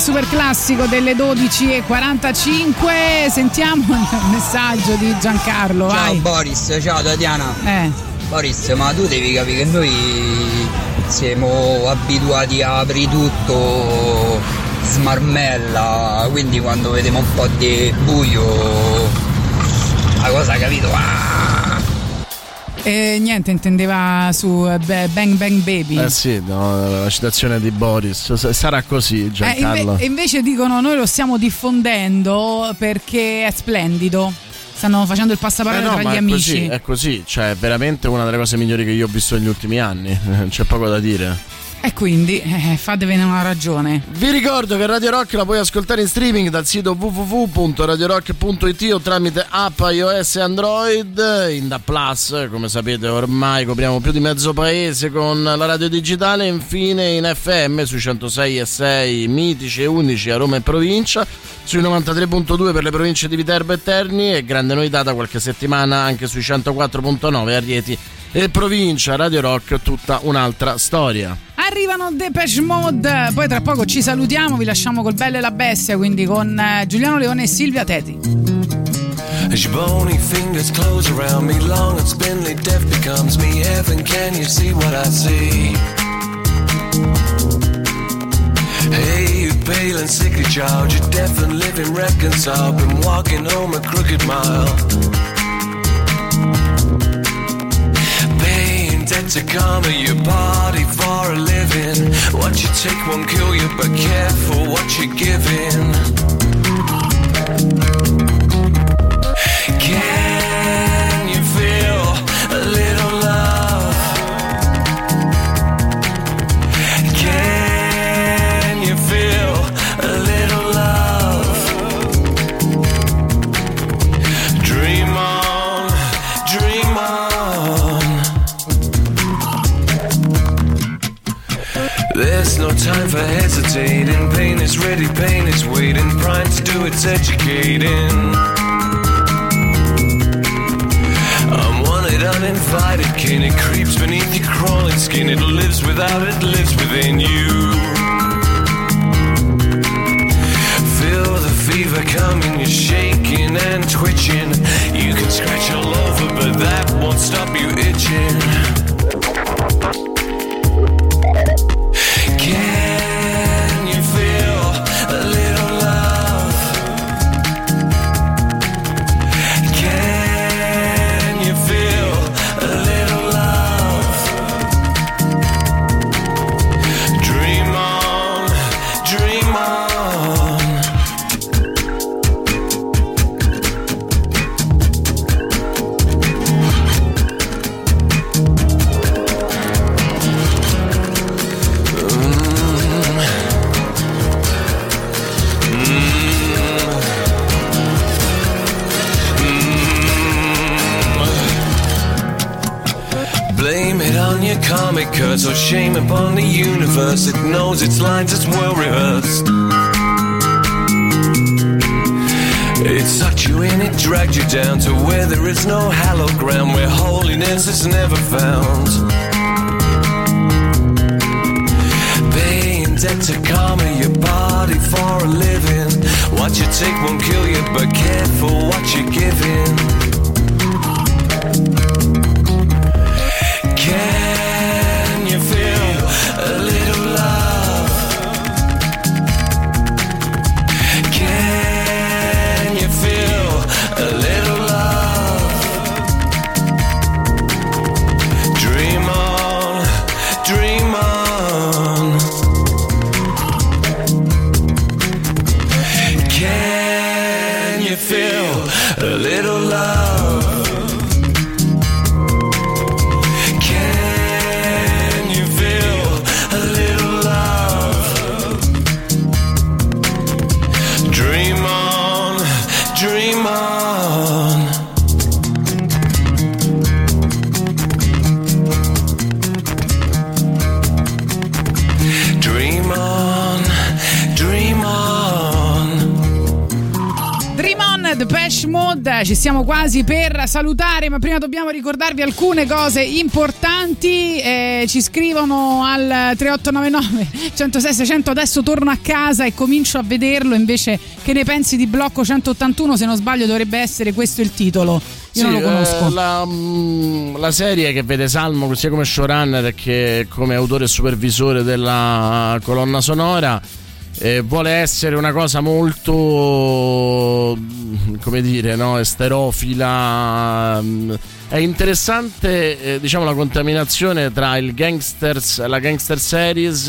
super classico delle 12.45. Sentiamo il messaggio di Giancarlo. Ciao vai. Boris, ciao Tatiana. Eh. Boris, ma tu devi capire che noi siamo abituati a apri tutto smarmella, quindi quando vediamo un po' di buio, la cosa capito? Ah! E niente, intendeva su eh, Bang Bang Baby. Eh sì, no, la citazione di Boris. Sarà così, Eh, Giancarlo. inve- e invece dicono noi lo stiamo diffondendo perché è splendido. Stanno facendo il passaparola Eh no, tra gli è amici. così, è così, cioè è veramente una delle cose migliori che io ho visto negli ultimi anni, (laughs) c'è poco da dire. E quindi eh, fatevene una ragione. Vi ricordo che Radio Rock la puoi ascoltare in streaming dal sito www.radiorock.it o tramite app iOS e Android in Da Plus, come sapete ormai copriamo più di mezzo paese con la radio digitale infine in FM sui 106 e 6 mitici e 11 a Roma e provincia, sui 93.2 per le province di Viterbo e Terni e grande novità da qualche settimana anche sui 104.9 a Rieti e provincia Radio Rock tutta un'altra storia. Arrivano Depeche Mode, poi tra poco ci salutiamo, vi lasciamo col Belle e la Bestia, quindi con eh, Giuliano Leone e Silvia Teti. As your bony fingers close around me, long and spindly, death becomes me. Heaven, can you see what I see? Hey, you pale and sickly child, you're deaf and living reconciled. Been walking home a crooked mile. Debt to karma, your body for a living. What you take won't kill you, but careful what you're giving. For hesitating. Pain is ready, pain is waiting. Prime to do its educating. I'm wanted, uninvited kin. It creeps beneath your crawling skin. It lives without, it lives within you. Feel the fever coming, you're shaking and twitching. You can scratch all over, but that won't stop you itching. Curse or shame upon the universe. It knows its lines, it's well rehearsed. It sucked you in, it dragged you down to where there is no hallowed ground, where holiness is never found. Paying debt to karma, your body for a living. What you take won't kill you, but careful what you're giving. Ci stiamo quasi per salutare, ma prima dobbiamo ricordarvi alcune cose importanti. Eh, ci scrivono al 3899 106 600 adesso torno a casa e comincio a vederlo. Invece, che ne pensi di Blocco 181? Se non sbaglio, dovrebbe essere questo il titolo. Io non lo Sì, conosco. eh, la, mm, la serie che vede Salmo sia come showrunner che come autore e supervisore della colonna sonora eh, vuole essere una cosa molto come dire no esterofila mm. è interessante eh, diciamo la contaminazione tra il gangsters la gangster series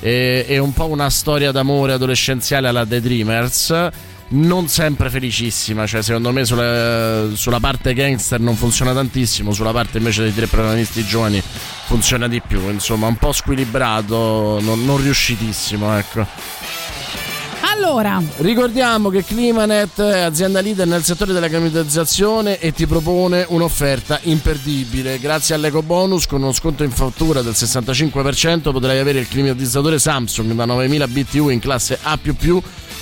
eh, e un po' una storia d'amore adolescenziale alla The Dreamers non sempre felicissima, cioè secondo me sulla, sulla parte gangster non funziona tantissimo, sulla parte invece dei tre protagonisti giovani funziona di più, insomma un po' squilibrato, non, non riuscitissimo, ecco. Allora, Ricordiamo che Climanet è azienda leader nel settore della climatizzazione e ti propone un'offerta imperdibile. Grazie all'eco bonus con uno sconto in fattura del 65% potrai avere il climatizzatore Samsung da 9000 BTU in classe A++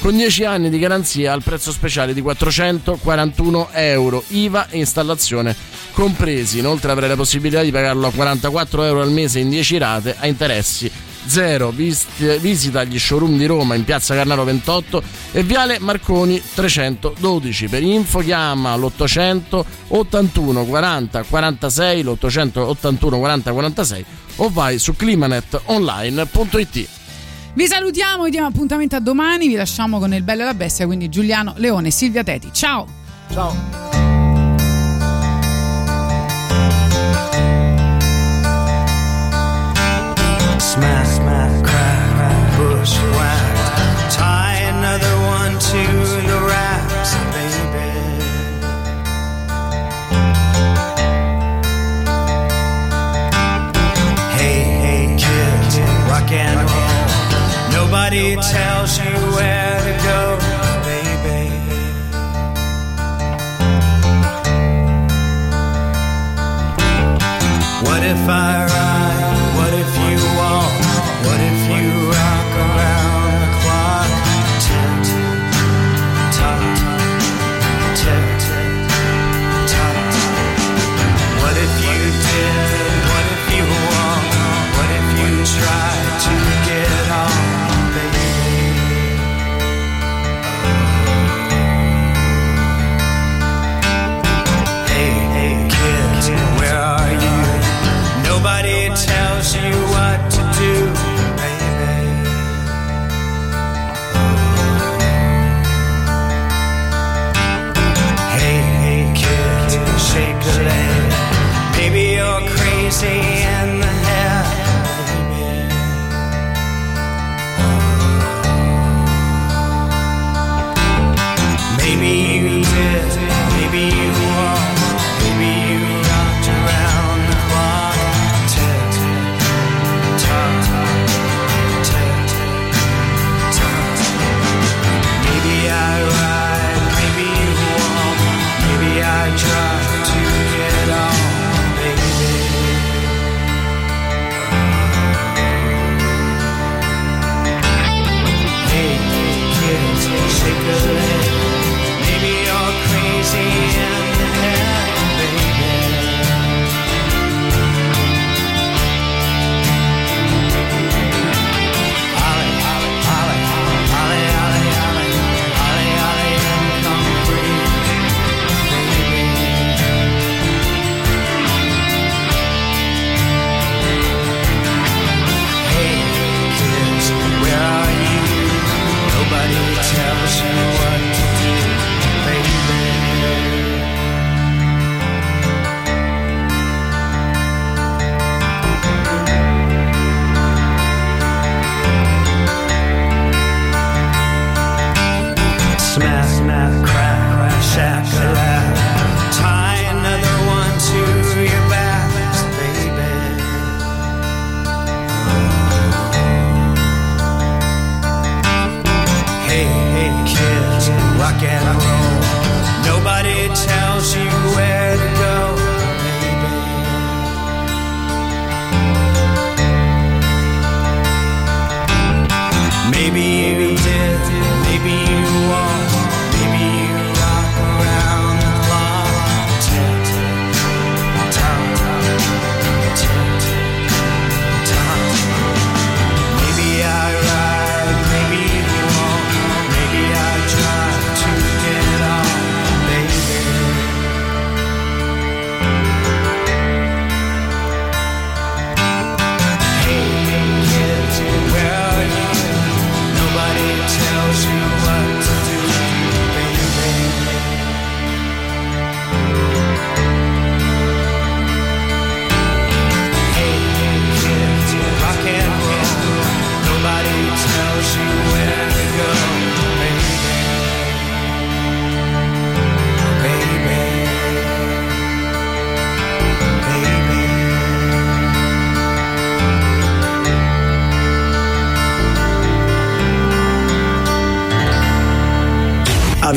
con 10 anni di garanzia al prezzo speciale di 441 euro, IVA e installazione compresi. Inoltre avrai la possibilità di pagarlo a 44 euro al mese in 10 rate a interessi zero. Visita gli showroom di Roma in piazza Carnaro 28 e viale Marconi 312. Per info chiama l'881 40 46, l'881 40 46 o vai su climanetonline.it. Vi salutiamo, vi diamo appuntamento a domani, vi lasciamo con il bello e la bestia, quindi Giuliano Leone, Silvia Teti. Ciao! Ciao! Smash, smash, crack, bush, whack. Nobody tells you where to go, baby. What if I